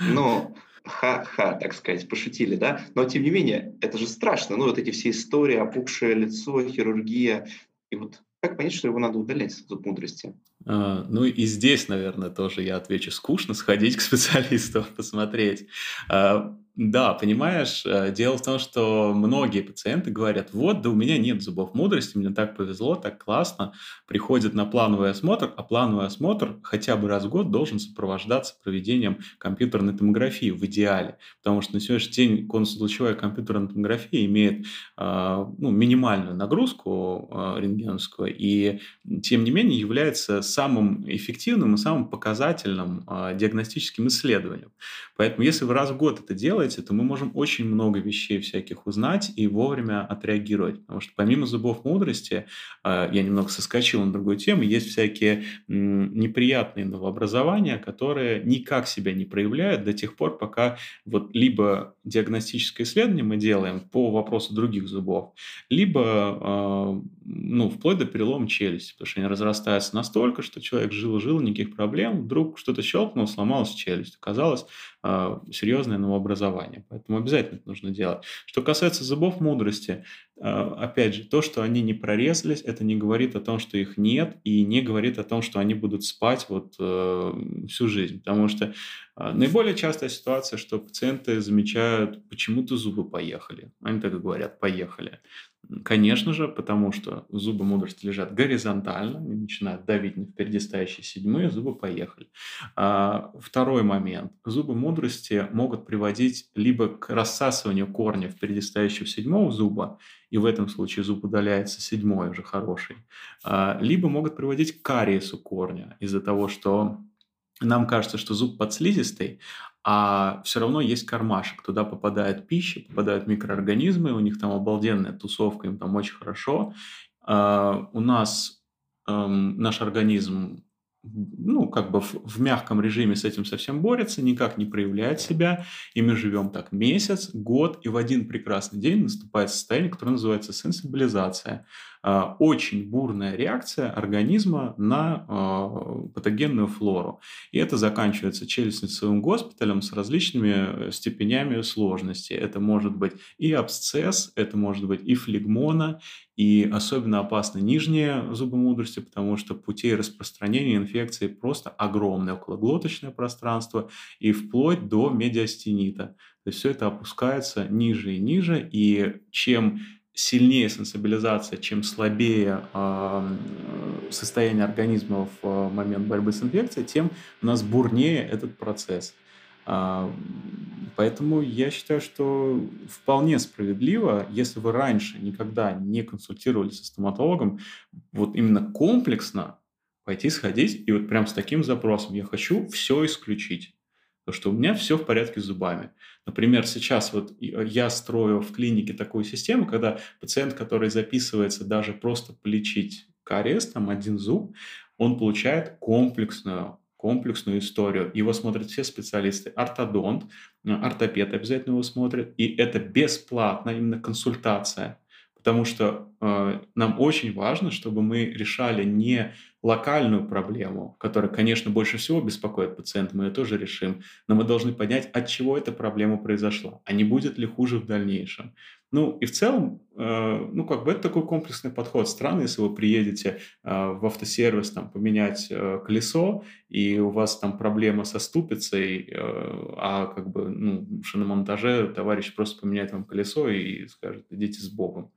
Ну, ха-ха, так сказать, пошутили, да? Но, тем не менее, это же страшно. Ну, вот эти все истории, опухшее лицо, хирургия. И вот как понять, что его надо удалять, зуб мудрости? А, ну и здесь, наверное, тоже я отвечу скучно, сходить к специалисту, посмотреть. А, да, понимаешь, э, дело в том, что многие пациенты говорят, вот, да у меня нет зубов мудрости, мне так повезло, так классно, приходят на плановый осмотр, а плановый осмотр хотя бы раз в год должен сопровождаться проведением компьютерной томографии в идеале, потому что на сегодняшний день консультационная компьютерная томография имеет э, ну, минимальную нагрузку э, рентгеновскую и, тем не менее, является самым эффективным и самым показательным диагностическим исследованием. Поэтому, если вы раз в год это делаете, делаете, то мы можем очень много вещей всяких узнать и вовремя отреагировать. Потому что помимо зубов мудрости, э, я немного соскочил на другую тему, есть всякие неприятные новообразования, которые никак себя не проявляют до тех пор, пока вот либо диагностическое исследование мы делаем по вопросу других зубов, либо э, ну, вплоть до перелома челюсти, потому что они разрастаются настолько, что человек жил-жил, никаких проблем, вдруг что-то щелкнул, сломалась челюсть. Оказалось, э, серьезное новообразование. Поэтому обязательно это нужно делать. Что касается зубов мудрости, опять же, то, что они не прорезались, это не говорит о том, что их нет, и не говорит о том, что они будут спать вот э, всю жизнь. Потому что э, наиболее частая ситуация, что пациенты замечают, почему-то зубы поехали. Они так и говорят, поехали. Конечно же, потому что зубы мудрости лежат горизонтально, и начинают давить на впереди стоящие седьмые, зубы поехали. А, второй момент. Зубы мудрости могут приводить либо к рассасыванию корня впереди стоящего седьмого зуба, и в этом случае зуб удаляется седьмой уже хороший, а, либо могут приводить к кариесу корня из-за того, что нам кажется, что зуб подслизистый, а все равно есть кармашек, туда попадает пища, попадают микроорганизмы, у них там обалденная тусовка, им там очень хорошо. А, у нас эм, наш организм ну, как бы в, в мягком режиме с этим совсем борется, никак не проявляет себя, и мы живем так месяц, год, и в один прекрасный день наступает состояние, которое называется сенсибилизация. А, очень бурная реакция организма на а, патогенную флору. И это заканчивается челюстно-лицевым госпиталем с различными э, степенями сложности. Это может быть и абсцесс, это может быть и флегмона, и особенно опасны нижние зубы мудрости, потому что путей распространения инфекции просто огромное окологлоточное пространство и вплоть до медиастенита. То есть все это опускается ниже и ниже, и чем сильнее сенсибилизация, чем слабее э, состояние организма в э, момент борьбы с инфекцией, тем у нас бурнее этот процесс. Э, поэтому я считаю, что вполне справедливо, если вы раньше никогда не консультировались со стоматологом, вот именно комплексно пойти сходить и вот прям с таким запросом «я хочу все исключить» то что у меня все в порядке с зубами. Например, сейчас вот э, я строю в клинике такую систему, когда пациент, который записывается даже просто полечить кариес, там один зуб, он получает комплексную комплексную историю. Его смотрят все специалисты. Ортодонт, э, ортопед обязательно его смотрят. И это бесплатно, именно консультация. Потому что э, нам очень важно, чтобы мы решали не локальную проблему, которая, конечно, больше всего беспокоит пациента, мы ее тоже решим, но мы должны понять, от чего эта проблема произошла, а не будет ли хуже в дальнейшем. Ну и в целом, э, ну как бы это такой комплексный подход. Странно, если вы приедете э, в автосервис там поменять э, колесо, и у вас там проблема со ступицей, э, а как бы ну, в шиномонтаже товарищ просто поменяет вам колесо и скажет, идите с Богом.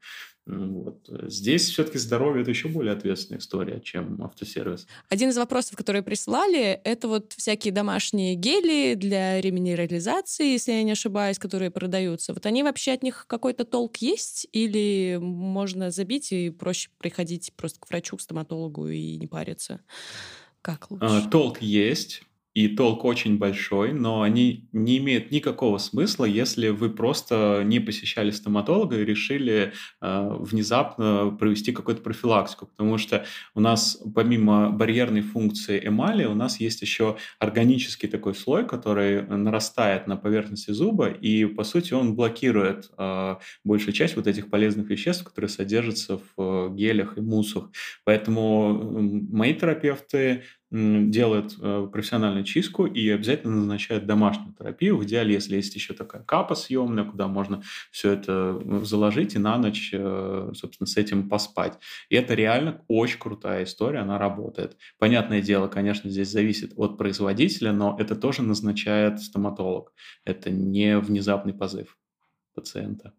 Вот. Здесь все-таки здоровье – это еще более ответственная история, чем автосервис. Один из вопросов, которые прислали, это вот всякие домашние гели для реминерализации, если я не ошибаюсь, которые продаются. Вот они вообще от них какой-то толк есть? Или можно забить и проще приходить просто к врачу, к стоматологу и не париться? Как лучше? А, толк есть и толк очень большой, но они не имеют никакого смысла, если вы просто не посещали стоматолога и решили э, внезапно провести какую-то профилактику, потому что у нас помимо барьерной функции эмали у нас есть еще органический такой слой, который нарастает на поверхности зуба, и по сути он блокирует э, большую часть вот этих полезных веществ, которые содержатся в э, гелях и муссах. Поэтому мои терапевты делает э, профессиональную чистку и обязательно назначает домашнюю терапию. В идеале, если есть еще такая капа съемная, куда можно все это ну, заложить и на ночь, э, собственно, с этим поспать. И это реально очень крутая история, она работает. Понятное дело, конечно, здесь зависит от производителя, но это тоже назначает стоматолог. Это не внезапный позыв пациента.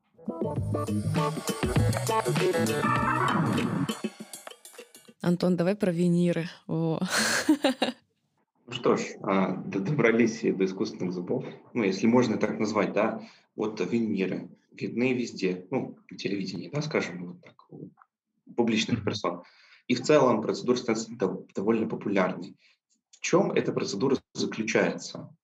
Антон, давай про виниры. О. Ну что ж, а, добрались и до искусственных зубов. Ну, если можно так назвать, да. Вот виниры видны везде. Ну, на телевидении, да, скажем, вот так, у публичных персон. И в целом процедура становится довольно популярной. В чем эта процедура заключается?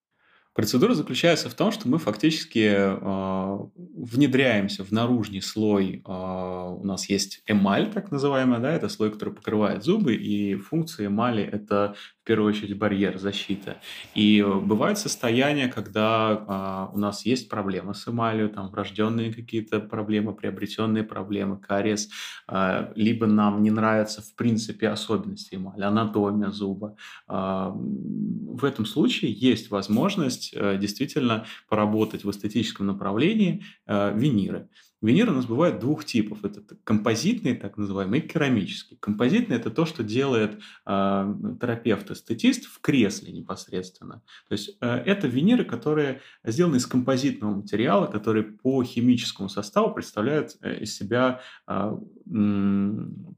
Процедура заключается в том, что мы фактически э, внедряемся в наружный слой. Э, у нас есть эмаль, так называемая, да, это слой, который покрывает зубы, и функция эмали – это в первую очередь барьер, защита. И бывают состояния, когда э, у нас есть проблемы с эмалью, там врожденные какие-то проблемы, приобретенные проблемы, кариес, э, либо нам не нравятся в принципе особенности эмали, анатомия зуба. Э, в этом случае есть возможность э, действительно поработать в эстетическом направлении э, виниры. Виниры у нас бывает двух типов. Это композитные, так называемые, и керамические. Композитные – это то, что делает э, терапевт-эстетист в кресле непосредственно. То есть э, это виниры, которые сделаны из композитного материала, которые по химическому составу представляют э, из себя э,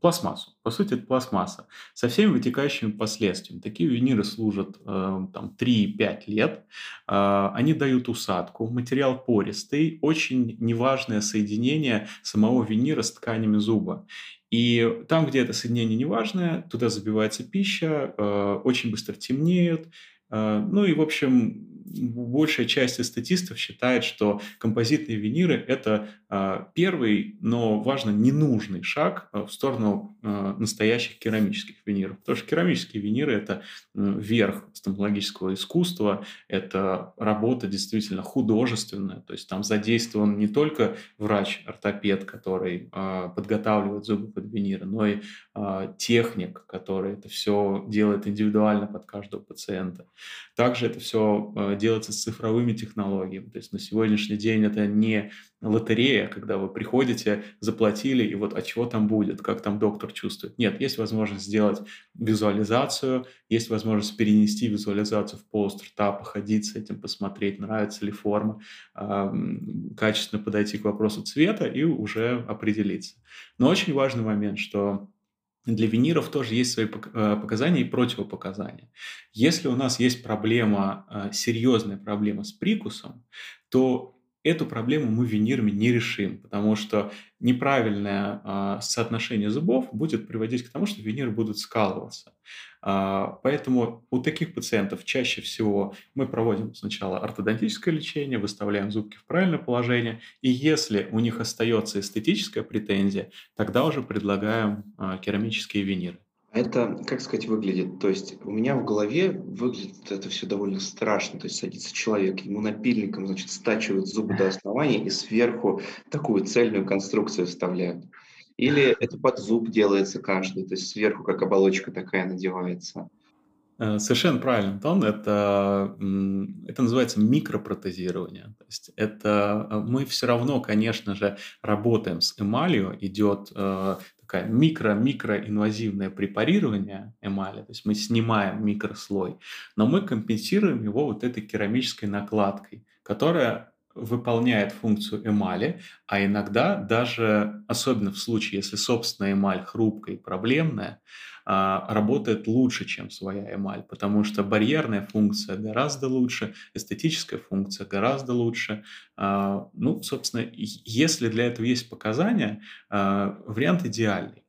пластмассу. По сути, это пластмасса со всеми вытекающими последствиями. Такие виниры служат э, там 3-5 лет. Э, они дают усадку. Материал пористый. Очень неважное соединение самого винира с тканями зуба. И там, где это соединение неважное, туда забивается пища, э, очень быстро темнеют. Э, ну и, в общем, большая часть эстетистов считает, что композитные виниры – это а, первый, но важно ненужный шаг а, в сторону а, настоящих керамических виниров. Потому что керамические виниры – это верх стоматологического искусства, это работа действительно художественная, то есть там задействован не только врач-ортопед, который подготавливает зубы под виниры, но и техник, который это все делает индивидуально под каждого пациента. Также это все делается с цифровыми технологиями. То есть на сегодняшний день это не лотерея, когда вы приходите, заплатили, и вот а чего там будет, как там доктор чувствует. Нет, есть возможность сделать визуализацию, есть возможность перенести визуализацию в пост рта, походить с этим, посмотреть, нравится ли форма, качественно подойти к вопросу цвета и уже определиться. Но очень важный момент, что для виниров тоже есть свои э, показания и противопоказания. Если у нас есть проблема, э, серьезная проблема с прикусом, то эту проблему мы винирами не решим, потому что неправильное э, соотношение зубов будет приводить к тому, что виниры будут скалываться. Э, поэтому у таких пациентов чаще всего мы проводим сначала ортодонтическое лечение, выставляем зубки в правильное положение, и если у них остается эстетическая претензия, тогда уже предлагаем э, керамические виниры. Это, как сказать, выглядит? То есть у меня в голове выглядит это все довольно страшно. То есть садится человек, ему напильником, значит, стачивают зубы до основания и сверху такую цельную конструкцию вставляют. Или это под зуб делается каждый, то есть сверху как оболочка такая надевается? Э, совершенно правильно, Антон. Это, это называется микропротезирование. То есть это э, мы все равно, конечно же, работаем с эмалью, идет э, такая микро-микроинвазивное препарирование эмали, то есть мы снимаем микрослой, но мы компенсируем его вот этой керамической накладкой, которая выполняет функцию эмали, а иногда даже, особенно в случае, если собственная эмаль хрупкая и проблемная, а, работает лучше, чем своя эмаль, потому что барьерная функция гораздо лучше, эстетическая функция гораздо лучше. А, ну, собственно, если для этого есть показания, а, вариант идеальный.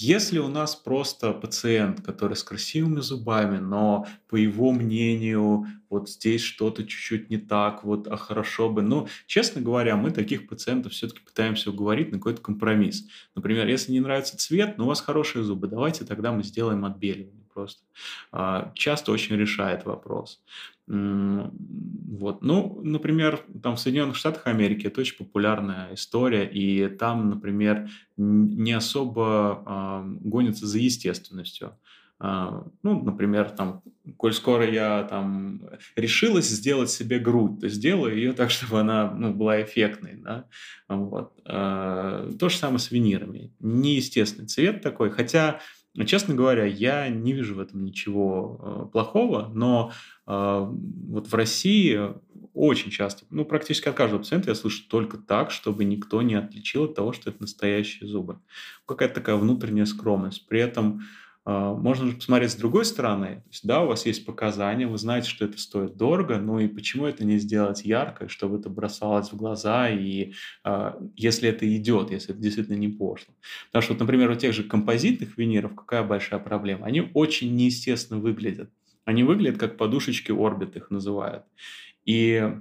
Если у нас просто пациент, который с красивыми зубами, но по его мнению вот здесь что-то чуть-чуть не так, вот, а хорошо бы. Ну, честно говоря, мы таких пациентов все-таки пытаемся уговорить на какой-то компромисс. Например, если не нравится цвет, но у вас хорошие зубы, давайте тогда мы сделаем отбеливание просто. А, часто очень решает вопрос. Вот. Ну, например, там в Соединенных Штатах Америки это очень популярная история, и там, например, не особо э, гонятся за естественностью. Э, ну, например, там, коль скоро я там решилась сделать себе грудь, то сделаю ее так, чтобы она ну, была эффектной. Да? Вот. То же самое с винирами. Неестественный цвет такой, хотя но, честно говоря, я не вижу в этом ничего э, плохого, но э, вот в России очень часто, ну, практически от каждого пациента я слышу только так, чтобы никто не отличил от того, что это настоящие зубы. Какая-то такая внутренняя скромность. При этом можно же посмотреть с другой стороны. То есть, да, у вас есть показания, вы знаете, что это стоит дорого, ну и почему это не сделать ярко, чтобы это бросалось в глаза, и э, если это идет, если это действительно не пошло. Потому что, вот, например, у тех же композитных виниров какая большая проблема? Они очень неестественно выглядят. Они выглядят как подушечки орбит, их называют. И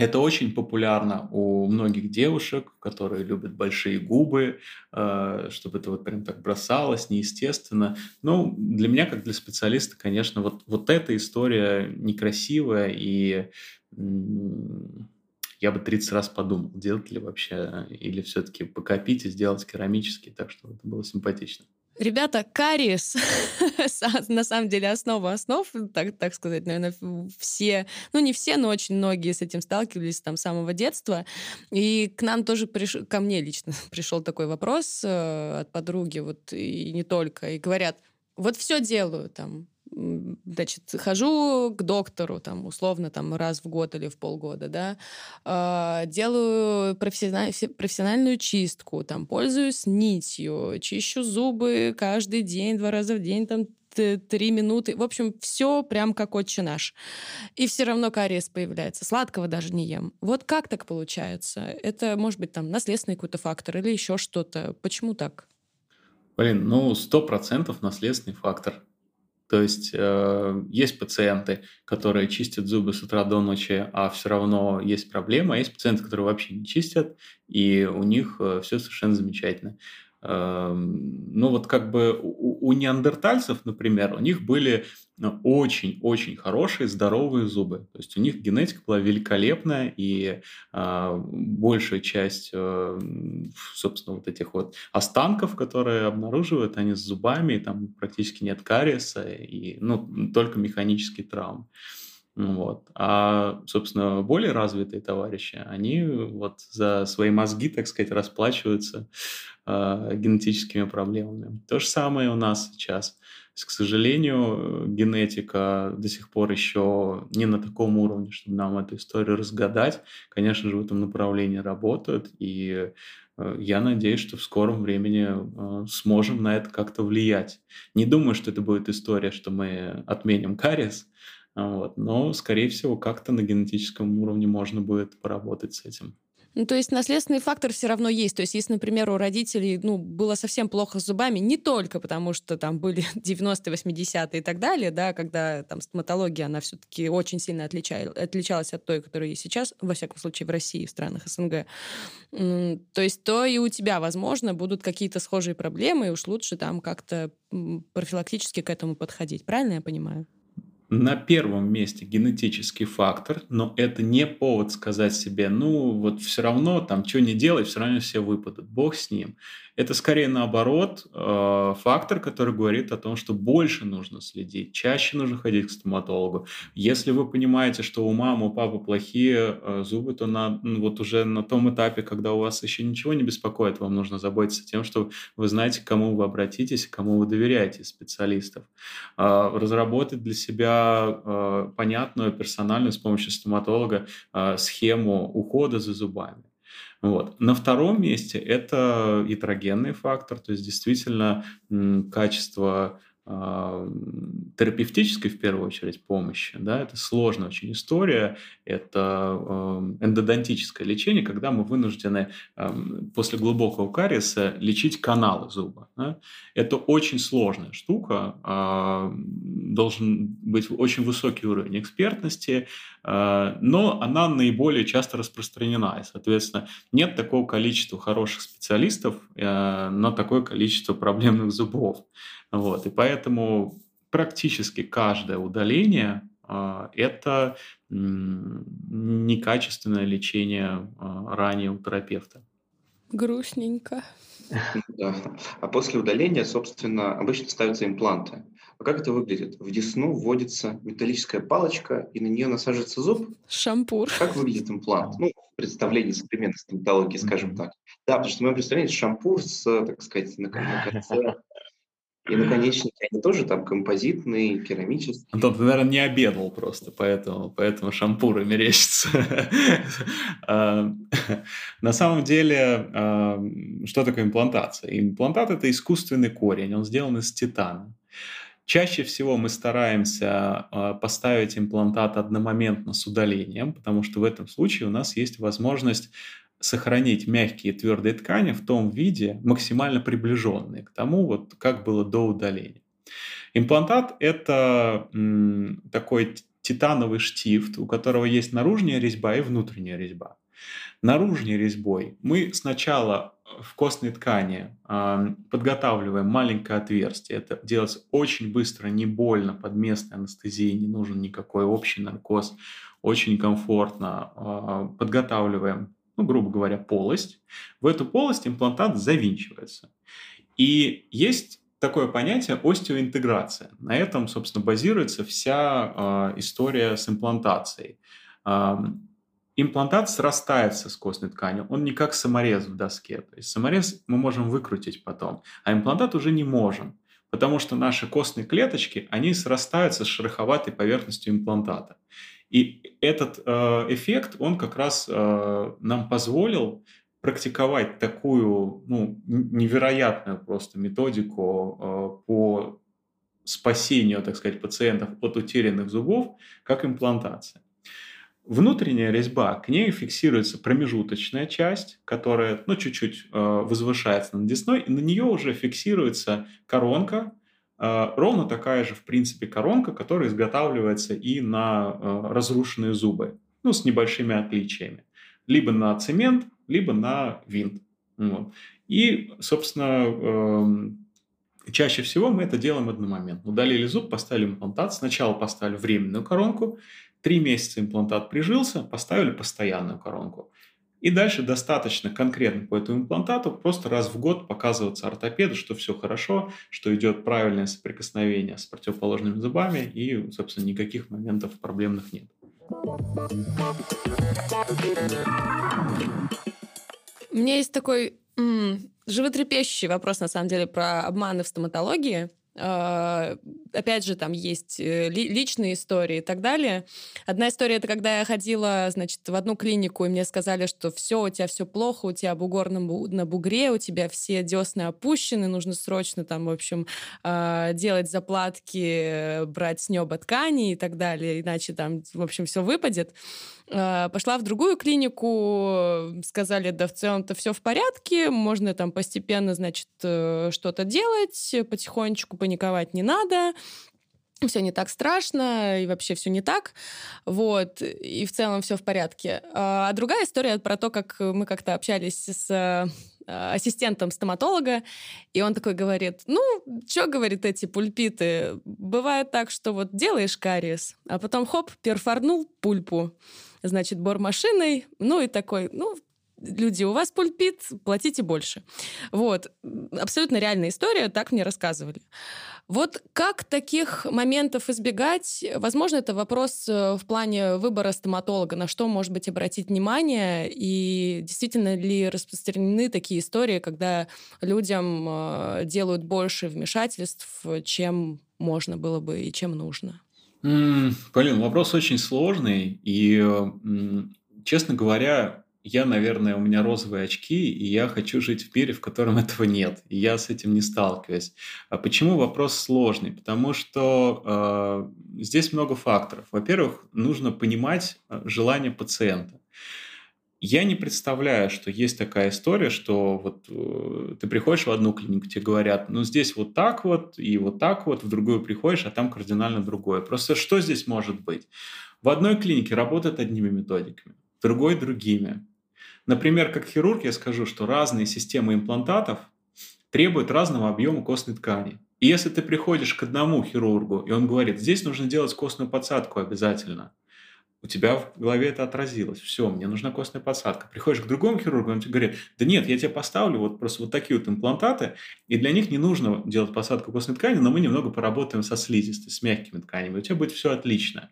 это очень популярно у многих девушек, которые любят большие губы, э, чтобы это вот прям так бросалось, неестественно. Ну, для меня, как для специалиста, конечно, вот, вот эта история некрасивая, и я бы 30 раз подумал, делать ли вообще, или все-таки покопить и сделать керамический, так что это было симпатично. Ребята, кариес, на самом деле, основа основ, так, так сказать, наверное, все, ну не все, но очень многие с этим сталкивались там с самого детства. И к нам тоже, приш... ко мне лично пришел такой вопрос э, от подруги, вот и не только, и говорят, вот все делаю там, значит, хожу к доктору, там, условно, там, раз в год или в полгода, да, э, делаю профессиональ, профессиональную чистку, там, пользуюсь нитью, чищу зубы каждый день, два раза в день, там, три минуты. В общем, все прям как отче наш. И все равно кариес появляется. Сладкого даже не ем. Вот как так получается? Это, может быть, там, наследственный какой-то фактор или еще что-то. Почему так? Блин, ну, сто процентов наследственный фактор. То есть э, есть пациенты, которые чистят зубы с утра до ночи, а все равно есть проблема. А есть пациенты, которые вообще не чистят, и у них э, все совершенно замечательно. Эм, ну вот как бы у, у неандертальцев, например, у них были очень-очень хорошие, здоровые зубы. То есть у них генетика была великолепная, и э, большая часть, э, собственно, вот этих вот останков, которые обнаруживают, они с зубами, и там практически нет кариеса, и ну, только механические травмы. Вот. А, собственно, более развитые товарищи, они вот за свои мозги, так сказать, расплачиваются э, генетическими проблемами. То же самое у нас сейчас. К сожалению, генетика до сих пор еще не на таком уровне, чтобы нам эту историю разгадать. Конечно же, в этом направлении работают, и э, я надеюсь, что в скором времени э, сможем на это как-то влиять. Не думаю, что это будет история, что мы отменим кариес, вот. Но, скорее всего, как-то на генетическом уровне можно будет поработать с этим. Ну, то есть наследственный фактор все равно есть. То есть, если, например, у родителей ну, было совсем плохо с зубами, не только потому, что там были 90-е, 80-е и так далее, да, когда там стоматология, она все-таки очень сильно отличалась, отличалась от той, которая есть сейчас, во всяком случае, в России, в странах СНГ. То есть, то и у тебя, возможно, будут какие-то схожие проблемы, и уж лучше там как-то профилактически к этому подходить. Правильно я понимаю? На первом месте генетический фактор, но это не повод сказать себе, ну вот все равно там что не делай, все равно все выпадут, бог с ним. Это скорее наоборот э, фактор, который говорит о том, что больше нужно следить, чаще нужно ходить к стоматологу. Если вы понимаете, что у мамы, у папы плохие э, зубы, то на, ну, вот уже на том этапе, когда у вас еще ничего не беспокоит, вам нужно заботиться тем, что вы знаете, к кому вы обратитесь, кому вы доверяете специалистов. Э, разработать для себя э, понятную, персональную с помощью стоматолога схему ухода за зубами. Вот. На втором месте это ятрогенный фактор, то есть действительно качество терапевтической, в первую очередь, помощи. Да, это сложная очень история, это эндодонтическое лечение, когда мы вынуждены после глубокого кариеса лечить каналы зуба. Да. Это очень сложная штука, а, должен быть очень высокий уровень экспертности, а, но она наиболее часто распространена. И, соответственно, нет такого количества хороших специалистов на такое количество проблемных зубов. Вот, и поэтому практически каждое удаление а, это некачественное лечение а, ранее у терапевта. Грустненько. Да. А после удаления, собственно, обычно ставятся импланты. А как это выглядит? В десну вводится металлическая палочка, и на нее насаживается зуб? Шампур. Как выглядит имплант? Ну, в представлении современной стоматологии, скажем так. Да, потому что мы представляем шампур с, так сказать, на, на конце и наконечники, они тоже там композитные, керамические. Антон, ты, наверное, не обедал просто, поэтому, поэтому шампуры мерещатся. А, на самом деле, а, что такое имплантация? Имплантат – это искусственный корень, он сделан из титана. Чаще всего мы стараемся а, поставить имплантат одномоментно с удалением, потому что в этом случае у нас есть возможность сохранить мягкие и твердые ткани в том виде, максимально приближенные к тому, вот как было до удаления. Имплантат – это м, такой титановый штифт, у которого есть наружная резьба и внутренняя резьба. Наружной резьбой мы сначала в костной ткани э, подготавливаем маленькое отверстие. Это делается очень быстро, не больно, под местной анестезией, не нужен никакой общий наркоз, очень комфортно. Э, подготавливаем ну, грубо говоря, полость. В эту полость имплантат завинчивается. И есть такое понятие остеоинтеграция. На этом, собственно, базируется вся э, история с имплантацией. Э, имплантат срастается с костной тканью, он не как саморез в доске. То есть саморез мы можем выкрутить потом, а имплантат уже не можем, потому что наши костные клеточки, они срастаются с шероховатой поверхностью имплантата. И этот э, эффект, он как раз э, нам позволил практиковать такую ну, невероятную просто методику э, по спасению, так сказать, пациентов от утерянных зубов, как имплантация. Внутренняя резьба, к ней фиксируется промежуточная часть, которая ну, чуть-чуть э, возвышается над десной, и на нее уже фиксируется коронка, ровно такая же, в принципе, коронка, которая изготавливается и на а, разрушенные зубы, ну, с небольшими отличиями. Либо на цемент, либо на винт. И, собственно, эм, чаще всего мы это делаем одномоментно. Удалили зуб, поставили имплантат. Сначала поставили временную коронку, три месяца имплантат прижился, поставили постоянную коронку. И дальше достаточно конкретно по этому имплантату просто раз в год показываться ортопеду, что все хорошо, что идет правильное соприкосновение с противоположными зубами и, собственно, никаких моментов проблемных нет. У меня есть такой м- животрепещущий вопрос, на самом деле, про обманы в стоматологии. А, опять же, там есть э, личные истории и так далее. Одна история это когда я ходила, значит, в одну клинику, и мне сказали, что все, у тебя все плохо, у тебя бугор на, на бугре, у тебя все десны опущены, нужно срочно там, в общем, а, делать заплатки, брать с неба ткани и так далее, иначе там, в общем, все выпадет. А, пошла в другую клинику, сказали, да в целом-то все в порядке, можно там постепенно, значит, э, что-то делать, потихонечку паниковать не надо, все не так страшно, и вообще все не так. Вот, и в целом все в порядке. А другая история про то, как мы как-то общались с э, ассистентом стоматолога, и он такой говорит, ну, что, говорит, эти пульпиты? Бывает так, что вот делаешь кариес, а потом хоп, перфорнул пульпу значит, бормашиной, ну и такой, ну, люди, у вас пульпит, платите больше. Вот. Абсолютно реальная история, так мне рассказывали. Вот как таких моментов избегать? Возможно, это вопрос э, в плане выбора стоматолога, на что, может быть, обратить внимание, и действительно ли распространены такие истории, когда людям э, делают больше вмешательств, чем можно было бы и чем нужно? Полин, вопрос очень сложный, и, честно говоря, я, наверное, у меня розовые очки, и я хочу жить в мире, в котором этого нет. И я с этим не сталкиваюсь. А почему вопрос сложный? Потому что э, здесь много факторов. Во-первых, нужно понимать а, желание пациента. Я не представляю, что есть такая история, что вот э, ты приходишь в одну клинику, тебе говорят, ну здесь вот так вот и вот так вот, в другую приходишь, а там кардинально другое. Просто что здесь может быть? В одной клинике работают одними методиками, в другой другими. Например, как хирург я скажу, что разные системы имплантатов требуют разного объема костной ткани. И если ты приходишь к одному хирургу, и он говорит, здесь нужно делать костную подсадку обязательно, у тебя в голове это отразилось. Все, мне нужна костная подсадка. Приходишь к другому хирургу, он тебе говорит, да нет, я тебе поставлю вот просто вот такие вот имплантаты, и для них не нужно делать посадку костной ткани, но мы немного поработаем со слизистой, с мягкими тканями. У тебя будет все отлично.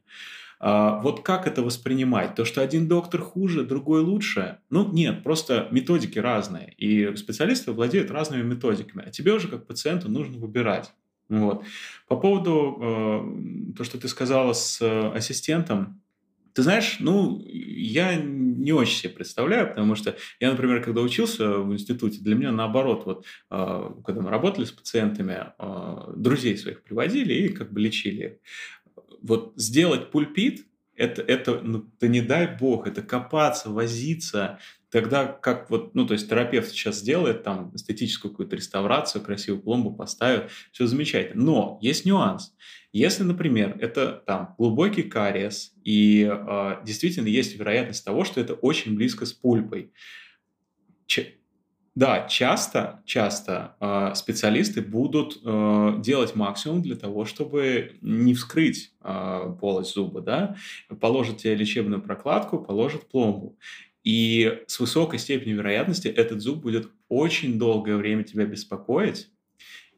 А, вот как это воспринимать? То, что один доктор хуже, другой лучше? Ну, нет, просто методики разные. И специалисты владеют разными методиками. А тебе уже как пациенту нужно выбирать. Вот. По поводу э, то, что ты сказала с э, ассистентом, ты знаешь, ну, я не очень себе представляю, потому что я, например, когда учился в институте, для меня наоборот, вот, э, когда мы работали с пациентами, э, друзей своих приводили и как бы лечили. Вот сделать пульпит, это, это, ну, да не дай бог, это копаться, возиться, Тогда как вот, ну, то есть терапевт сейчас сделает там эстетическую какую-то реставрацию, красивую пломбу поставит, все замечательно. Но есть нюанс. Если, например, это там глубокий кариес, и э, действительно есть вероятность того, что это очень близко с пульпой, да, часто, часто э, специалисты будут э, делать максимум для того, чтобы не вскрыть э, полость зуба, да, положат тебе лечебную прокладку, положат пломбу. И с высокой степенью вероятности этот зуб будет очень долгое время тебя беспокоить,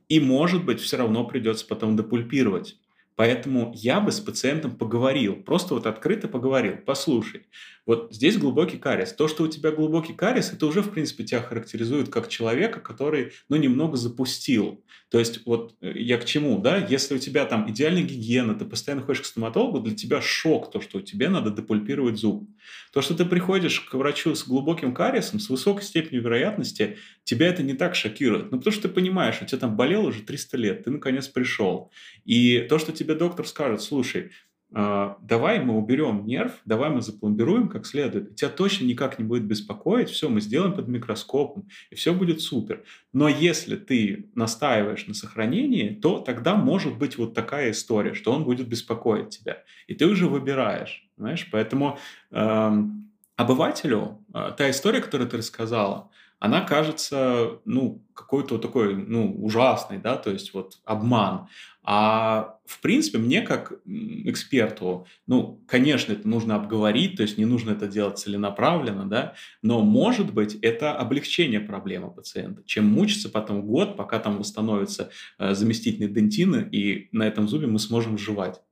и, может быть, все равно придется потом депульпировать. Поэтому я бы с пациентом поговорил, просто вот открыто поговорил. Послушай, вот здесь глубокий кариес. То, что у тебя глубокий кариес, это уже, в принципе, тебя характеризует как человека, который, ну, немного запустил. То есть вот э, я к чему, да? Если у тебя там идеальная гигиена, ты постоянно ходишь к стоматологу, для тебя шок то, что тебе надо депульпировать зуб. То, что ты приходишь к врачу с глубоким кариесом, с высокой степенью вероятности, тебя это не так шокирует. Ну, потому что ты понимаешь, у тебя там болело уже 300 лет, ты наконец пришел. И то, что тебе доктор скажет, слушай, давай мы уберем нерв, давай мы запломбируем как следует. Тебя точно никак не будет беспокоить, все мы сделаем под микроскопом, и все будет супер. Но если ты настаиваешь на сохранении, то тогда может быть вот такая история, что он будет беспокоить тебя. И ты уже выбираешь, знаешь, Поэтому эм, обывателю э, та история, которую ты рассказала, она кажется, ну, какой-то вот такой, ну, ужасной, да, то есть вот обман. А в принципе, мне как эксперту, ну, конечно, это нужно обговорить, то есть не нужно это делать целенаправленно, да, но, может быть, это облегчение проблемы пациента, чем мучиться потом год, пока там восстановятся э, заместительные дентины, и на этом зубе мы сможем жевать.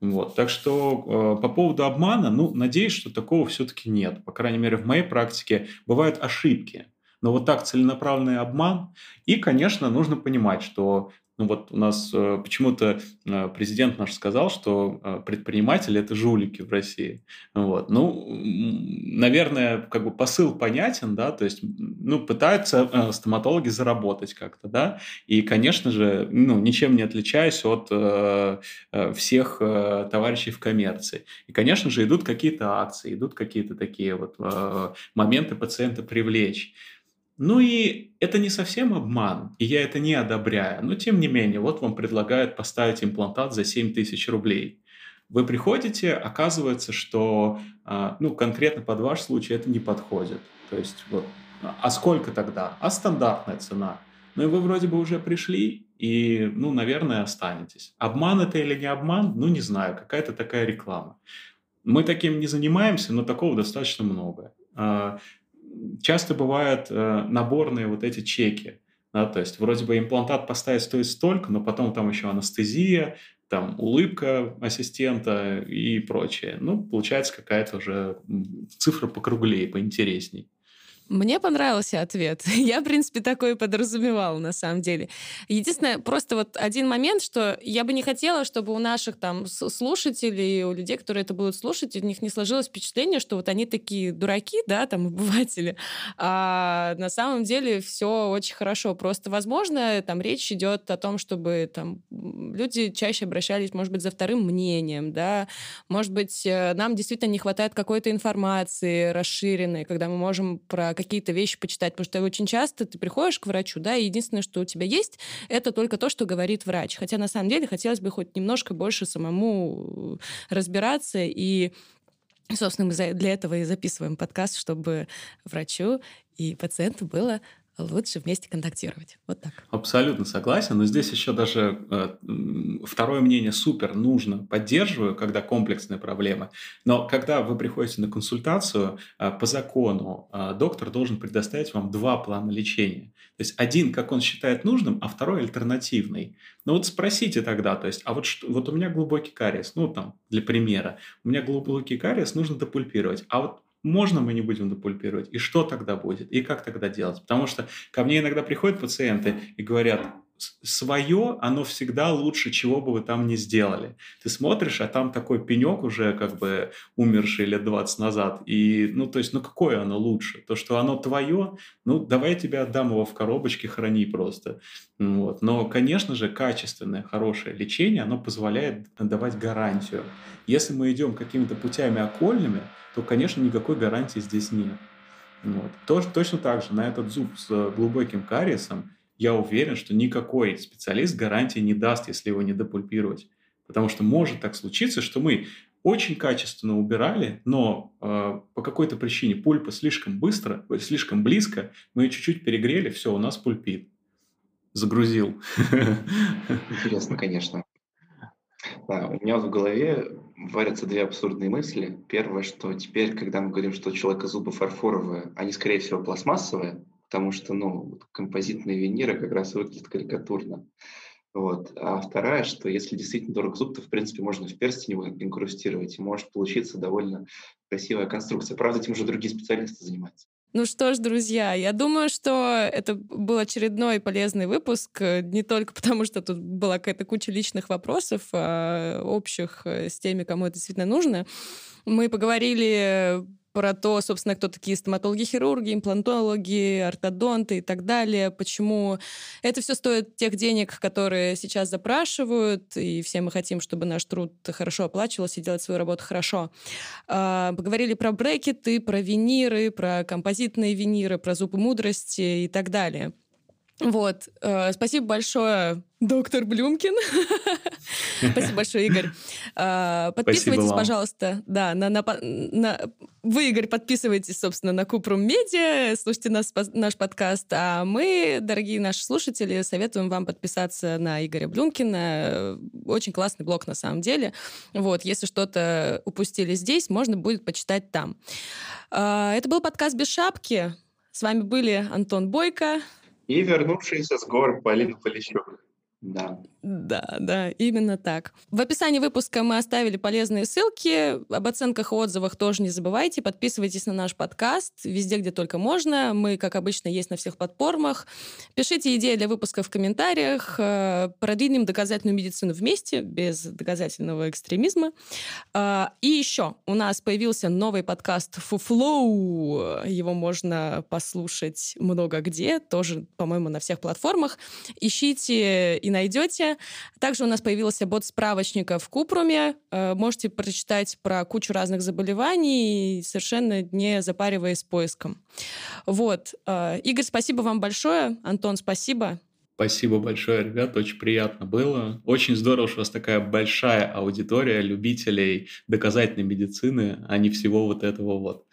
Вот. Так что э, по поводу обмана, ну, надеюсь, что такого все-таки нет. По крайней мере, в моей практике бывают ошибки но вот так целенаправленный обман. И, конечно, нужно понимать, что ну вот у нас э, почему-то э, президент наш сказал, что э, предприниматели это жулики в России. Вот. Ну, наверное, как бы посыл понятен, да, то есть, ну, пытаются э, стоматологи заработать как-то, да, и, конечно же, ну, ничем не отличаясь от э, э, всех э, товарищей в коммерции. И, конечно же, идут какие-то акции, идут какие-то такие вот э, моменты пациента привлечь. Ну и это не совсем обман, и я это не одобряю, но тем не менее, вот вам предлагают поставить имплантат за 7 тысяч рублей. Вы приходите, оказывается, что а, ну, конкретно под ваш случай это не подходит. То есть вот, а сколько тогда? А стандартная цена. Ну и вы вроде бы уже пришли, и, ну, наверное, останетесь. Обман это или не обман? Ну, не знаю, какая-то такая реклама. Мы таким не занимаемся, но такого достаточно много. Часто бывают э, наборные вот эти чеки. Да, то есть вроде бы имплантат поставить стоит столько, но потом там еще анестезия, там улыбка ассистента и прочее. Ну, получается какая-то уже цифра покруглее, поинтересней. Мне понравился ответ. Я, в принципе, такое подразумевала, на самом деле. Единственное, просто вот один момент, что я бы не хотела, чтобы у наших там слушателей, у людей, которые это будут слушать, у них не сложилось впечатление, что вот они такие дураки, да, там, обыватели. А на самом деле все очень хорошо. Просто, возможно, там речь идет о том, чтобы там люди чаще обращались, может быть, за вторым мнением, да, может быть, э, нам действительно не хватает какой-то информации расширенной, когда мы можем про какие-то вещи почитать, потому что очень часто ты приходишь к врачу, да, и единственное, что у тебя есть, это только то, что говорит врач. Хотя на самом деле хотелось бы хоть немножко больше самому разбираться и Собственно, мы для этого и записываем подкаст, чтобы врачу и пациенту было лучше вместе контактировать. Вот так. Абсолютно согласен, но здесь еще даже э, второе мнение супер нужно, поддерживаю, когда комплексные проблемы. Но когда вы приходите на консультацию, э, по закону э, доктор должен предоставить вам два плана лечения. То есть один, как он считает нужным, а второй альтернативный. Но вот спросите тогда, то есть, а вот, что, вот у меня глубокий кариес, ну там, для примера, у меня глубокий кариес, нужно депульпировать. А вот можно мы не будем допульпировать? И что тогда будет? И как тогда делать? Потому что ко мне иногда приходят пациенты и говорят, свое, оно всегда лучше, чего бы вы там ни сделали. Ты смотришь, а там такой пенек уже как бы умерший лет 20 назад. И, ну, то есть, ну, какое оно лучше? То, что оно твое, ну, давай я тебе отдам его в коробочке, храни просто. Вот. Но, конечно же, качественное, хорошее лечение, оно позволяет давать гарантию. Если мы идем какими-то путями окольными, то, конечно, никакой гарантии здесь нет. Вот. Тоже, точно так же на этот зуб с глубоким кариесом я уверен, что никакой специалист гарантии не даст, если его не допульпировать. Потому что может так случиться, что мы очень качественно убирали, но э, по какой-то причине пульпа слишком быстро, слишком близко, мы ее чуть-чуть перегрели, все, у нас пульпит. Загрузил. Интересно, конечно. Да, у меня в голове варятся две абсурдные мысли. Первое, что теперь, когда мы говорим, что у человека зубы фарфоровые, они, скорее всего, пластмассовые, потому что, ну, композитные виниры как раз выглядят карикатурно. Вот. А вторая, что если действительно дорог зуб, то, в принципе, можно в перстень его инкрустировать, и может получиться довольно красивая конструкция. Правда, этим уже другие специалисты занимаются. Ну что ж, друзья, я думаю, что это был очередной полезный выпуск, э, не только потому, что тут была какая-то куча личных вопросов, а общих э, с теми, кому это действительно нужно. Мы поговорили про то, собственно, кто такие стоматологи-хирурги, имплантологи, ортодонты и так далее, почему это все стоит тех денег, которые сейчас запрашивают, и все мы хотим, чтобы наш труд хорошо оплачивался и делать свою работу хорошо. А, поговорили про брекеты, про виниры, про композитные виниры, про зубы мудрости и так далее. Вот. Э, спасибо большое, доктор Блюмкин. Спасибо большое, Игорь. Э, подписывайтесь, пожалуйста, да, на, на, на... Вы, Игорь, подписывайтесь, собственно, на Купрум Медиа, слушайте нас, наш подкаст, а мы, дорогие наши слушатели, советуем вам подписаться на Игоря Блюмкина. Очень классный блог, на самом деле. Вот, если что-то упустили здесь, можно будет почитать там. Э, это был подкаст «Без шапки». С вами были Антон Бойко, и вернувшийся с гор Полина Полищук. Да. Да, да, именно так. В описании выпуска мы оставили полезные ссылки. Об оценках и отзывах тоже не забывайте. Подписывайтесь на наш подкаст везде, где только можно. Мы, как обычно, есть на всех платформах. Пишите идеи для выпуска в комментариях. Э, продвинем доказательную медицину вместе, без доказательного экстремизма. Э, и еще у нас появился новый подкаст Фуфлоу. Его можно послушать много где, тоже, по-моему, на всех платформах. Ищите и найдете. Также у нас появился бот-справочника в Купруме. Э, можете прочитать про кучу разных заболеваний, совершенно не запариваясь поиском. Вот. Э, Игорь, спасибо вам большое. Антон, спасибо. Спасибо большое, ребят, очень приятно было. Очень здорово, что у вас такая большая аудитория любителей доказательной медицины, а не всего вот этого вот.